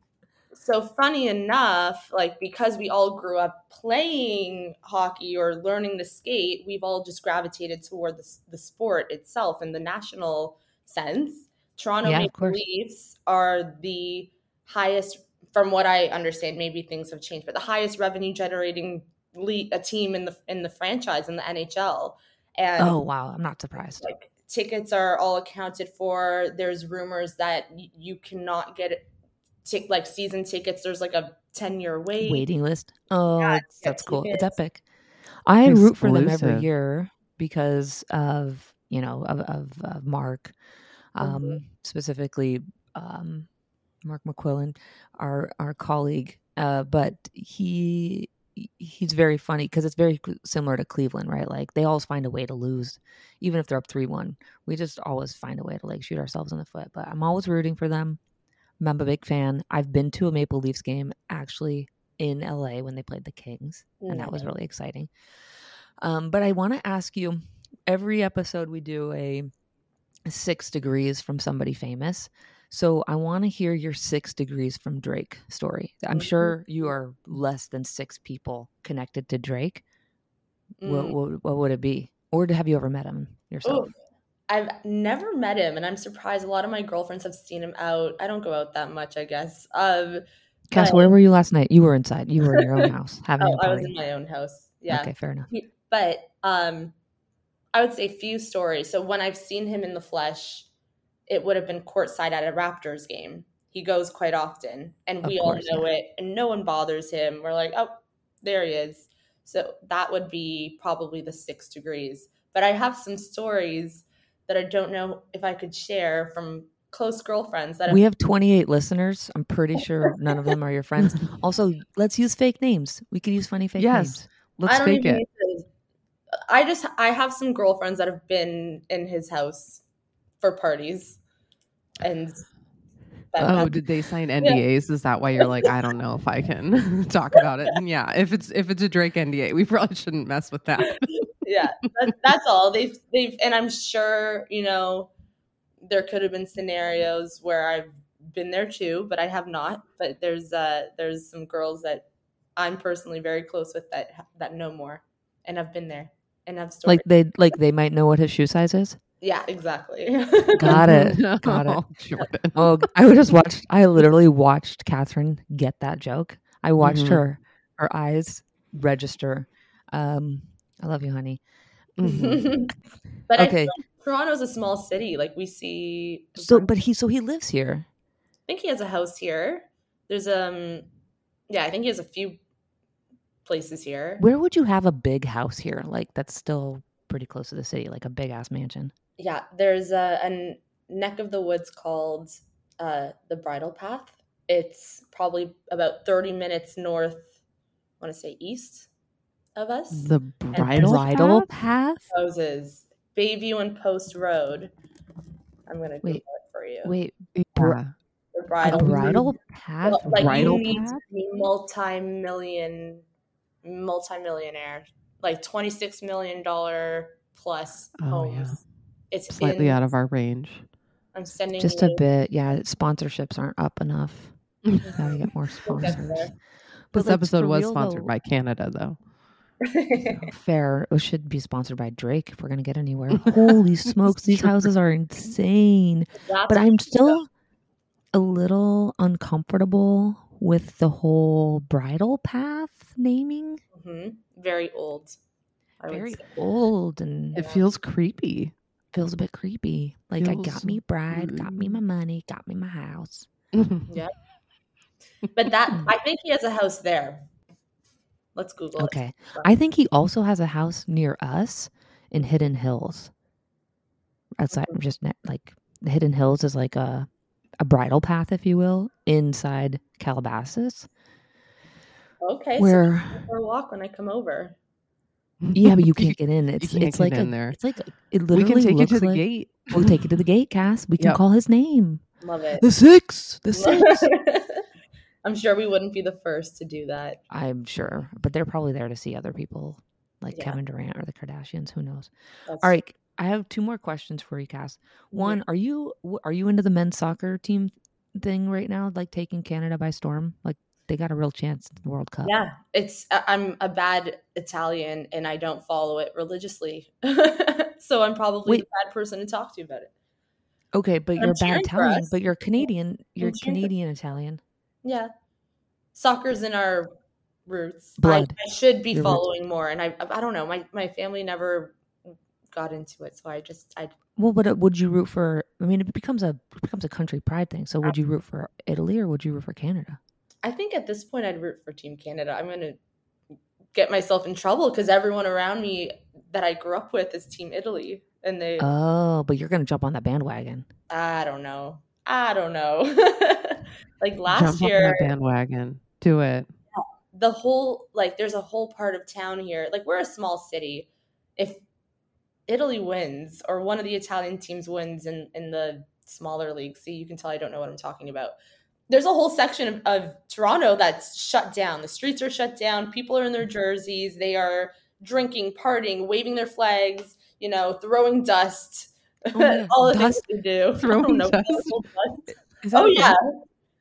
so funny enough, like because we all grew up playing hockey or learning to skate, we've all just gravitated toward the, the sport itself in the national sense. Toronto Yeah, Maple. Leafs are the highest, from what I understand. Maybe things have changed, but the highest revenue generating a team in the in the franchise in the NHL. And oh wow, I'm not surprised. like tickets are all accounted for. There's rumors that y- you cannot get it, tic- like season tickets. There's like a ten year wait. Waiting list. Oh, Yeah, that's, yeah, that's cool. It's epic. I root for them every year because of you know of of, of Mark, um, Mhm. specifically um, Mark McQuillan, our our colleague. Uh, but he he's very funny because it's very similar to Cleveland, right? Like they always find a way to lose, even if they're up three one. We just always find a way to like shoot ourselves in the foot. But I'm always rooting for them. I'm a big fan. I've been to a Maple Leafs game actually in LA when they played the Kings, and that was really exciting. Um, but I want to ask you every episode we do a six degrees from somebody famous. So I want to hear your six degrees from Drake story. I'm Mhm. sure you are less than six people connected to Drake. What, Mm. what, what would it be? Or have you ever met him yourself? Oof. I've never met him, and I'm surprised. A lot of my girlfriends have seen him out. I don't go out that much, I guess. Um, Cass, but- where were you last night? You were inside. You were in your own house *laughs* having oh, a I was in my own house. Yeah. Okay, fair enough. He- but um i would say few stories so when i've seen him in the flesh it would have been courtside at a raptors game he goes quite often and we course, all know it and no one bothers him we're like oh there he is so that would be probably the six degrees but i have some stories that i don't know if i could share from close girlfriends that We have have 28 listeners. I'm pretty *laughs* sure none of them are your friends. Also, let's use fake names. We could use funny fake Yes. names. Let's I don't fake even it. to- I just I have some girlfriends that have been in his house for parties, and that, Oh, that- did they sign NDAs? Is that why you're like, I don't know if I can *laughs* talk about it? And *laughs* yeah, if it's if it's a Drake NDA, we probably shouldn't mess with that. Yeah, that, that's all they've they've, and I'm sure you know there could have been scenarios where I've been there too, but I have not. But there's uh there's some girls that I'm personally very close with that that know more and I've been there and have stories. Like they like they might know what his shoe size is. yeah, exactly. *laughs* Got it. Got it. *laughs* Oh, Jordan. Oh, I just watched. I literally watched Catherine get that joke. I watched Mhm. her her eyes register. Um, I love you, honey. Mhm. *laughs* but Okay, Toronto's a small city. Like we see. so but he so he lives here. I think he has a house here. There's um, yeah, I think he has a few places here. Where would you have a big house here? Like that's still pretty close to the city, like a big ass mansion. Yeah, there's a, a neck of the woods called uh, the Bridle Path. It's probably about 30 minutes north. I want to say east of us. The bridal, Bridal path? path. Houses, Bayview and Post Road. I'm gonna Google Wait, it for you. Wait, Yeah. the a bridal. bridal path. Well, like bridal you need path? to be multi-million, multi-millionaire, like twenty-six million dollar plus Oh, homes. yeah. It's Slightly in- out of our range. I'm sending Just you a bit. Yeah, sponsorships aren't up enough. *laughs* Gotta get more We'll get sponsors. This like, episode for was sponsored though- by Canada, though. *laughs* Fair. It should be sponsored by Drake if we're gonna get anywhere. *laughs* Holy smokes, these *laughs* houses are insane. That's But I'm still a little uncomfortable with the whole bridal path naming. Mhm. very old. I very old and It feels creepy. feels a bit creepy. Like I got Feels- me bride, got me my money, got me my house. Yeah, But that I think he has a house there. Let's Google it. Okay. I think he also has a house near us in Hidden Hills. Outside, Mhm. just ne- like Hidden Hills is like a a bridle path, if you will, inside Calabasas. Okay, Where, so for a walk when I come over. yeah, but you *laughs* can't get in. It's can't it's get like in a, there. It's like a- it we literally can take you looks to the like, gate. We'll take you to the gate, Cass. We can Yep. call his name. Love it. The six. The six. *laughs* I'm sure we wouldn't be the first to do that. I'm sure, but they're probably there to see other people like Yeah. Kevin Durant or the Kardashians. Who knows? That's All right, I have two more questions for you, Cass. One, are you are you into the men's soccer team thing right now? Like taking Canada by storm? Like they got a real chance in the World Cup. Yeah, it's I'm a bad Italian and I don't follow it religiously. *laughs* so I'm probably Wait. the bad person to talk to about it. Okay, but I'm you're bad Italian. But you're Canadian. You're Canadian Italian. Yeah. Soccer's in our roots. I- Blood. I, should be Your roots. following more and I I don't know, my my family never got into it, so I just I Well, but uh, would you root for? I mean, it becomes a it becomes a country pride thing. So would you root for Italy or would you root for Canada? I think at this point I'd root for Team Canada. I'm going to get myself in trouble because everyone around me that I grew up with is Team Italy, and they Oh, but you're gonna jump on that bandwagon. I don't know, I don't know. *laughs* like last Jump year, bandwagon. Do it. the whole like there's a whole part of town here. Like we're a small city. If Italy wins or one of the Italian teams wins in in the smaller league, see you can tell I don't know what I'm talking about. There's a whole section of, of Toronto that's shut down. The streets are shut down. People are in their jerseys. They are drinking, partying, waving their flags. You know, throwing dust. Oh *laughs* All the dust? things they do. *laughs* I Throwing don't know, dust? *laughs* dust. Oh yeah.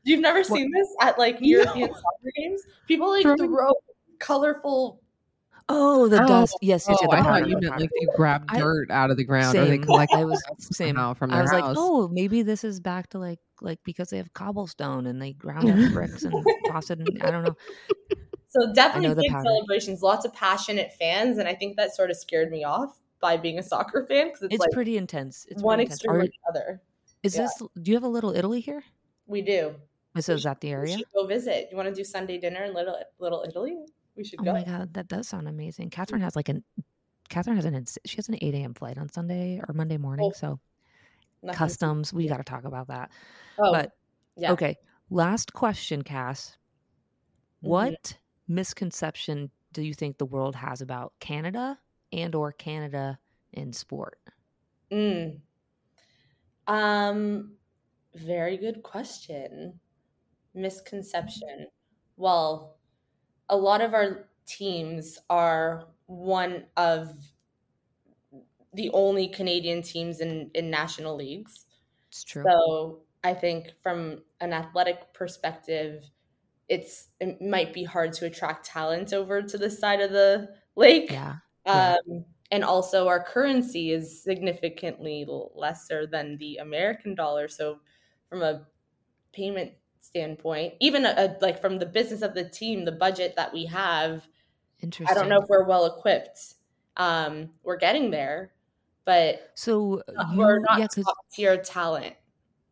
You've never seen this at like European soccer games? People like Throwing- throw colorful Oh, the Oh, dust. Yes, yes, Oh, yeah, the I thought you the meant like they grab I- dirt out of the ground or they collect I was same. somehow from their I was like, oh, maybe this is back to like like because they have cobblestone and they ground up bricks and toss it. In, I don't know. *laughs* So definitely big celebrations, lots of passionate fans, and I think that sort of scared me off by being a soccer fan because it's, It's, like pretty intense. It's one pretty intense. extreme or the other. is yeah. this? Do you have a little Italy here? We do. Is is that the area? should go visit. You want to do Sunday dinner in Little Little Italy? We should go. Oh my god, that does sound amazing. Catherine has like an Catherine has an she has an eight a.m. flight on Sunday or Monday morning. Oh, so customs, we got to talk about that. Oh, but yeah. okay, last question, Cass. Mhm. What misconception do you think the world has about Canada and or Canada in sport? Mm. Um, very good question. Misconception. Well, a lot of our teams are one of the only Canadian teams in, in national leagues. It's true. So I think from an athletic perspective, it's it might be hard to attract talent over to this side of the lake. yeah. yeah. Um, and also, our currency is significantly lesser than the American dollar. So, from a payment standpoint, even a, a- like from the business of the team, the budget that we have, Interesting. I don't know if we're well equipped. Um, we're getting there, but So you, we're not yeah, top tier talent.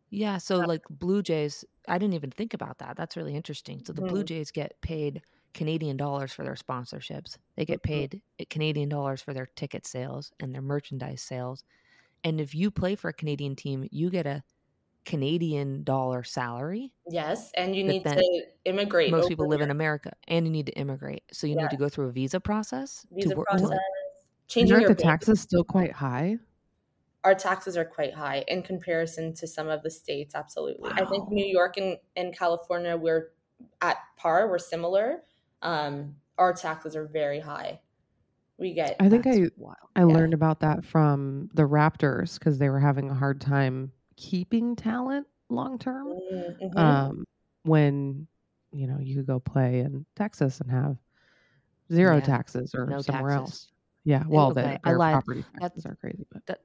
yeah. So like Blue Jays, I didn't even think about that. That's really interesting. So the Blue Mhm. Jays get paid Canadian dollars for their sponsorships. They get Mhm. paid uh, Canadian dollars for their ticket sales and their merchandise sales. And if you play for a Canadian team, you get a Canadian dollar salary. Yes, and you need to immigrate. Most people live here. in America, and you need to immigrate. So you Yeah. need to go through a visa process visa to work. process, like, changing Aren't your taxes still quite high? our taxes are quite high in comparison to some of the states absolutely i think new york and, and california we're at par we're similar um, our taxes are very high we get I think I wild. I Yeah. learned about that from the Raptors because they were having a hard time keeping talent long term. Mm, mhm. Um, when you know you could go play in Texas and have zero Yeah. taxes or No somewhere taxes. else. Yeah, well, the I lied. property That's- taxes are crazy, but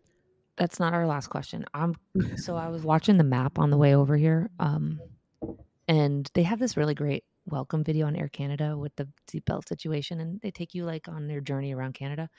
That's not our last question. I'm so I was *laughs* watching the map on the way over here. Um, and they have this really great welcome video on Air Canada with the seatbelt situation, and they take you like on their journey around Canada,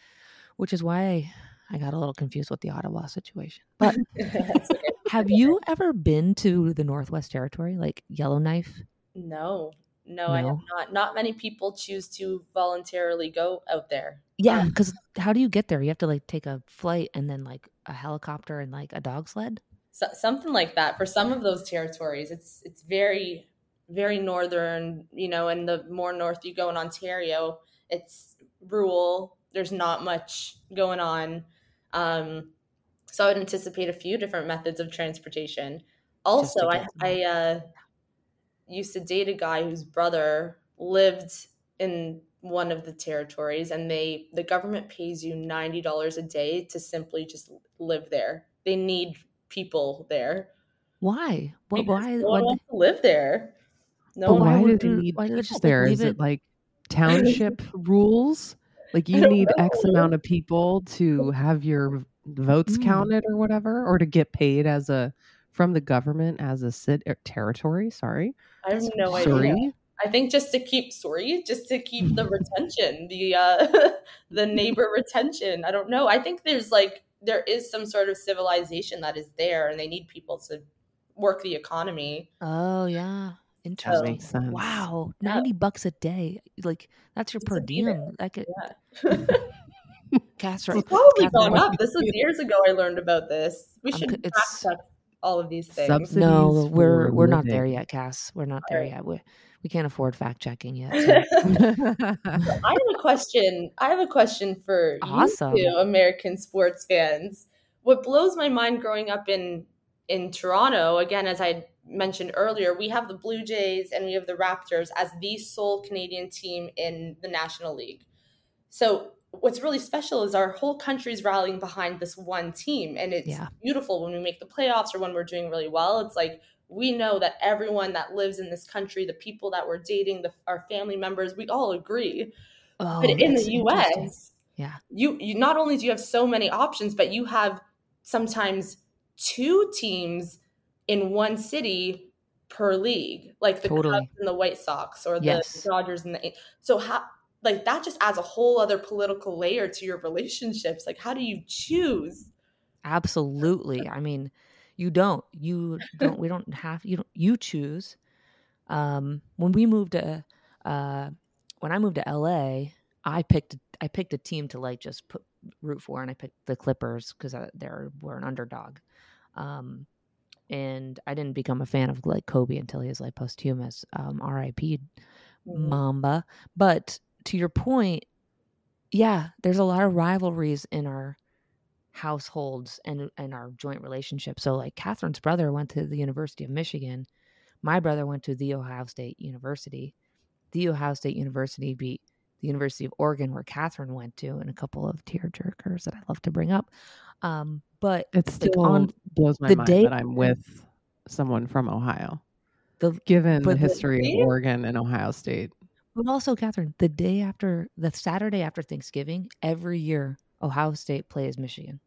which is why I got a little confused with the Ottawa situation. But *laughs* have you ever been to the Northwest Territory, like Yellowknife? No, no, I have not. Not many people choose to voluntarily go out there. Yeah, Um, because how do you get there? You have to like take a flight and then like a helicopter and like a dog sled. so, something like that for some of those territories. It's it's very very northern, you know, and the more north you go in Ontario, it's rural. There's not much going on. Um, so I would anticipate a few different methods of transportation. Also, I I uh, used to date a guy whose brother lived in one of the territories, and they the government pays you ninety dollars a day to simply just live there. They need people there. Why? What? Because Why? No why one to live there. No But why do they need why people just, there? Is it it- like *clears throat* township rules? Like *laughs* you don't need X amount of people to have your votes Mm. counted or whatever, or to get paid as a from the government as a sit er, territory. Sorry, I have no sorry. idea. I think just to keep sorry, just to keep the *laughs* retention, the uh *laughs* the neighbor retention. I don't know. I think there's like there is some sort of civilization that is there and they need people to work the economy. Oh yeah, That interesting. makes sense. Wow, Yeah. ninety bucks a day. Like that's your Just per to diem. That could Yeah. *laughs* Cass It's probably Catherine, gone up. This was years ago I learned about this. We should co- fact check all of these things. Subs- No, we're we're not there yet, Cass. We're not there Alright. yet. We we can't afford fact checking yet. so- *laughs* *laughs* I have a question. I have a question for Awesome. you two American sports fans. What blows my mind growing up in in Toronto, again, as I mentioned earlier, we have the Blue Jays and we have the Raptors as the sole Canadian team in the National League. So what's really special is our whole country's rallying behind this one team. And it's Yeah. beautiful when we make the playoffs or when we're doing really well. It's like we know that everyone that lives in this country, the people that we're dating, the, our family members, we all agree. oh, but in the. US, Yeah. you you not only do you have so many options, but you have sometimes two teams in one city per league, like the Totally. Cubs and the White Sox, or the Yes. Dodgers and the. So how like that just adds a whole other political layer to your relationships. Like, how do you choose? Absolutely. I mean, you don't. You don't. We don't have. You don't. You choose. Um, when we moved to, uh, when I moved to LA, I picked. I picked a team to like just put root for, and I picked the Clippers because they're were an underdog. Um, and I didn't become a fan of like Kobe until he was like posthumous. Um, R.I.P. Mm-hmm. Mamba. But to your point, yeah, there's a lot of rivalries in our households and and our joint relationship. So like Catherine's brother went to the University of Michigan. My brother went to the Ohio State University. The Ohio State University beat the University of Oregon, where Catherine went to, and a couple of tearjerkers that I love to bring up. Um, but It like still on blows my the mind day- that I'm with someone from Ohio. the Given the But the- history of Oregon and Ohio State, But also, Catherine, the day after the Saturday after Thanksgiving, every year Ohio State plays Michigan.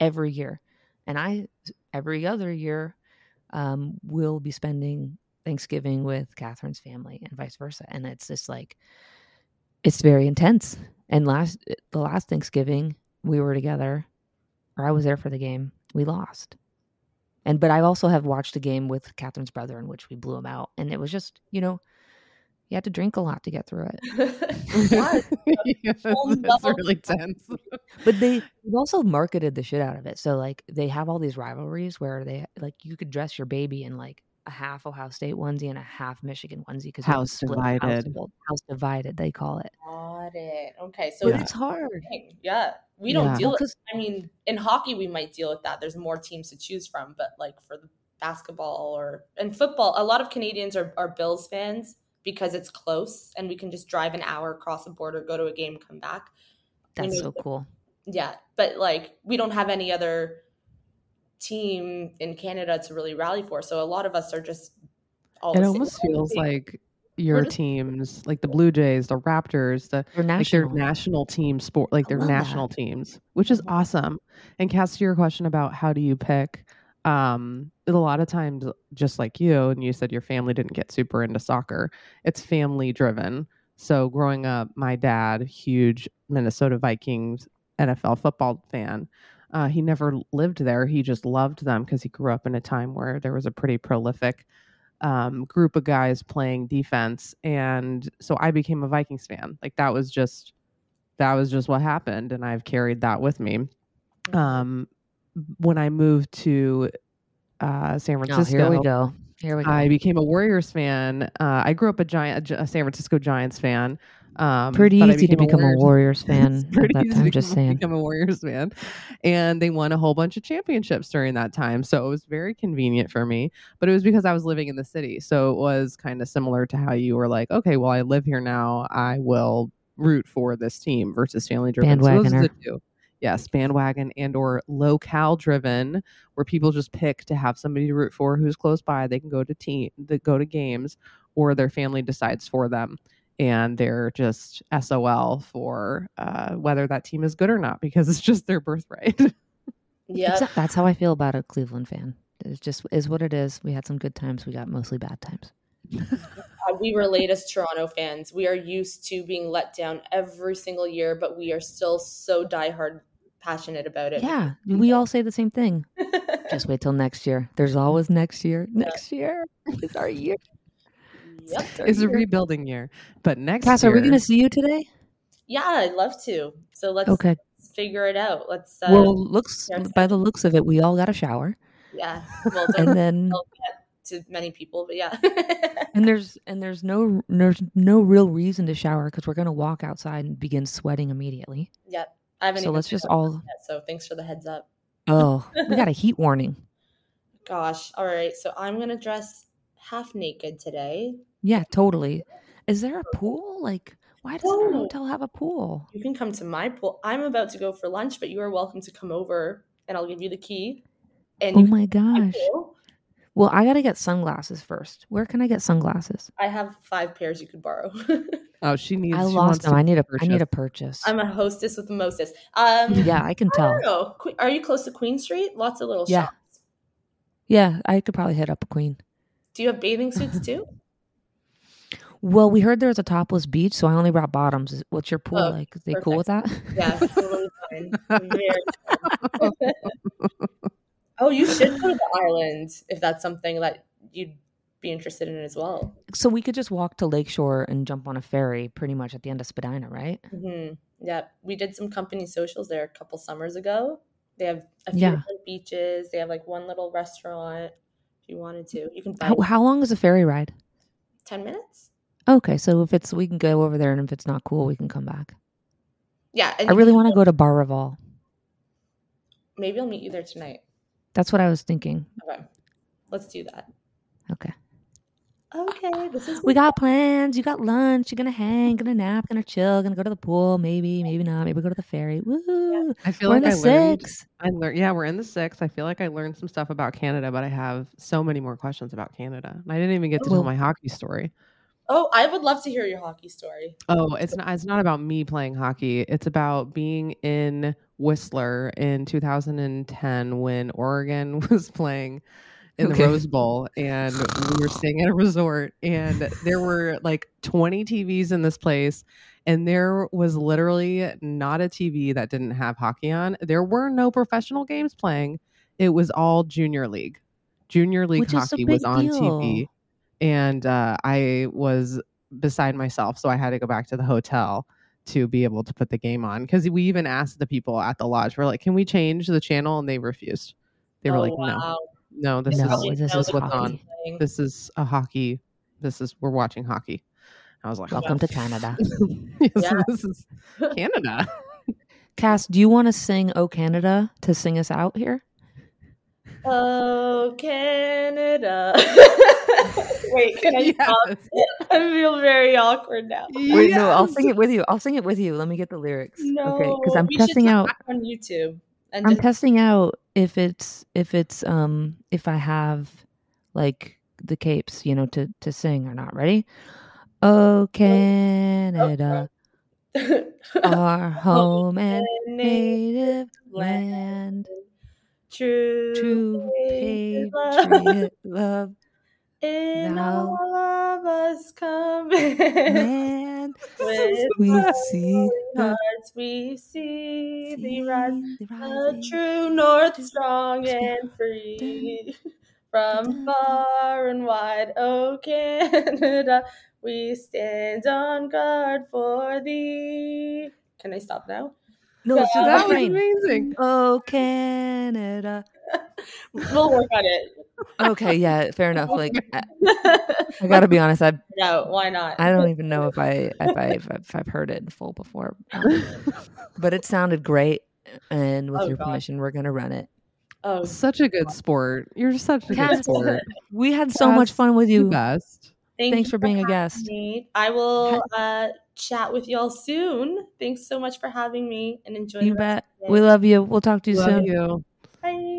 Every year. And I every other year um will be spending Thanksgiving with Catherine's family and vice versa. And it's just like it's very intense. And last the last Thanksgiving we were together, or I was there for the game, we lost. And but I also have watched a game with Catherine's brother in which we blew him out. And it was just, you know, you had to drink a lot to get through it. *laughs* What? yes, whole it's level- really tense. But they also marketed the shit out of it. So like they have all these rivalries where they like you could dress your baby in like a half Ohio State onesie and a half Michigan onesie because House divided. House divided, they call it. Got it. Okay, so Yeah. it's hard. Yeah, we don't Yeah. deal Well, I mean, in hockey, we might deal with that. There's more teams to choose from, but like for the basketball or and football, a lot of Canadians are, are Bills fans because it's close and we can just drive an hour across the border, go to a game, come back. We That's know- so cool. Yeah, but like we don't have any other team in Canada to really rally for, so a lot of us are just. All It almost feels like your just- teams, like the Blue Jays, the Raptors, the They're like their national. national team sport, like I their love that. national teams, which is Mhm. awesome. And Cass, to your question about how do you pick, um a lot of times just like you and you said your family didn't get super into soccer it's family driven so growing up my dad huge minnesota vikings nfl football fan uh, he never lived there he just loved them because he grew up in a time where there was a pretty prolific um, group of guys playing defense and so i became a vikings fan like that was just that was just what happened and i've carried that with me um when I moved to uh, San Oh, Francisco, here we go. Here we go. I became a Warriors fan. Uh, I grew up a giant, a San Francisco Giants fan. Um, Pretty easy to become a Warriors fan *laughs* It's at pretty that easy time. to Just become, saying. become a Warriors fan, and they won a whole bunch of championships during that time. So it was very convenient for me. But it was because I was living in the city, so it was kind of similar to how you were like, okay, well, I live here now. I will root for this team versus family driven. So those are the two. Yes, bandwagon and or locale driven, where people just pick to have somebody to root for who's close by. They can go to team, that go to games, or their family decides for them, and they're just SOL for uh, whether that team is good or not because it's just their birthright. *laughs* Yep. Exa- That's how I feel about a Cleveland fan. It just is what it is. We had some good times. We got mostly bad times. Uh, we relate as Toronto fans. We are used to being let down every single year, but we are still so diehard passionate about it. Yeah, we all say the same thing. *laughs* Just wait till next year. There's always next year. Next year is our year. Yep. it's a rebuilding year, but next Cass, year, are we going to see you today? Yeah, I'd love to. So let's Okay. figure it out. Let's. Uh, well, looks by the looks of it, we all got a shower, yeah. *laughs* Well, and then to many people, but yeah. *laughs* and there's and there's no there's no real reason to shower because we're going to walk outside and begin sweating immediately. yep. I haven't So even let's just all. that, so thanks for the heads up. Oh, *laughs* we got a heat warning. Gosh. All right. So I'm gonna dress half naked today. Yeah, totally. Is there a pool? Like, why does our No. hotel have a pool? You can come to my pool. I'm about to go for lunch, but you are welcome to come over, and I'll give you the key. And Oh you my can my gosh. pool. Well, I got to get sunglasses first. Where can I get sunglasses? I have five pairs you could borrow. *laughs* Oh, she needs. I she lost wants them. to I need a. I purchase. need a purchase. I'm a hostess with the mostess. Um, yeah, I can I tell. don't know. Que- Are you close to Queen Street? Lots of little Yeah. shops. Yeah, I could probably hit up a queen. Do you have bathing suits too? Well, we heard there was a topless beach, so I only brought bottoms. What's your pool Oh, like? Is they cool with that? Yeah, *laughs* totally fine. *laughs* Oh, you should go to the island if that's something that you'd be interested in as well. so we could just walk to Lakeshore and jump on a ferry, pretty much at the end of Spadina, right? hmm Yeah, we did some company socials there a couple summers ago. They have a few Yeah. beaches. They have like one little restaurant. If you wanted to, you can How, how long is a ferry ride? ten minutes. Okay, so if it's we can go over there, and if it's not cool, we can come back. Yeah, and I really want to go to Bar Raval. Maybe I'll meet you there tonight. That's what I was thinking. Okay, let's do that. Okay. Okay, this is We got plans. You got lunch. You're gonna hang, gonna nap, gonna chill, gonna go to the pool. Maybe, maybe not. Maybe go to the ferry. Woo! I feel We're like in I the learned. six. I learned. Yeah, we're in the six. I feel like I learned some stuff about Canada, but I have so many more questions about Canada. And I didn't even get to Well- tell my hockey story. Oh, I would love to hear your hockey story. Oh, it's not. It's not about me playing hockey. It's about being in Whistler in 2010 when Oregon *laughs* was playing in the Okay. Rose Bowl, and we were staying at a resort, and there were like 20 TVs in this place, and there was literally not a TV that didn't have hockey on. There were no professional games playing. It was all junior league. Junior league Which is a hockey was big on TV deal. And uh, I was beside myself, so I had to go back to the hotel to be able to put the game on. Because we even asked the people at the lodge, we're like, "Can we change the channel?" And they refused. They were oh, like, "No, wow. no, this No, is this this is is what's on. hockey. Playing. This is a hockey. This is we're watching hockey." I was like, Welcome to Canada. *laughs* yes, Yeah. this is *laughs* Canada." Cass, do you want to sing "Oh Canada" to sing us out here? Oh, Canada. *laughs* Wait, can I stop? Yes. I feel very awkward now. Wait, no, I'll sing it with you. I'll sing it with you. Let me get the lyrics. No, okay, because I'm we testing out. on YouTube. And I'm just, testing out if it's if it's um if I have like the capes, you know, to to sing or not. Ready? Oh Canada, *laughs* our home and native land. True, True patriot love. In all of us coming. Man, *laughs* With we see the hearts we see thee rise. the true north, strong and free. *laughs* From far and wide, oh *laughs* Canada, we stand on guard for thee. Can I stop now? No, let's That was refrain. amazing. Oh, Canada. We'll work on it. Okay, yeah, fair enough. Like, I, I gotta be honest, I *laughs* no, why not? I don't even know if I if I if, if I've heard it in full before, um, *laughs* but it sounded great. And with Oh, your God. permission, we're gonna run it. Oh, Such a good sport. You're such a Cass, good sport. We had so much fun with you. best. thank Thanks you for being a guest. me. I will uh, chat with y'all soon. Thanks so much for having me and enjoy. You bet. We love you. We'll talk to you Love soon. you. Bye.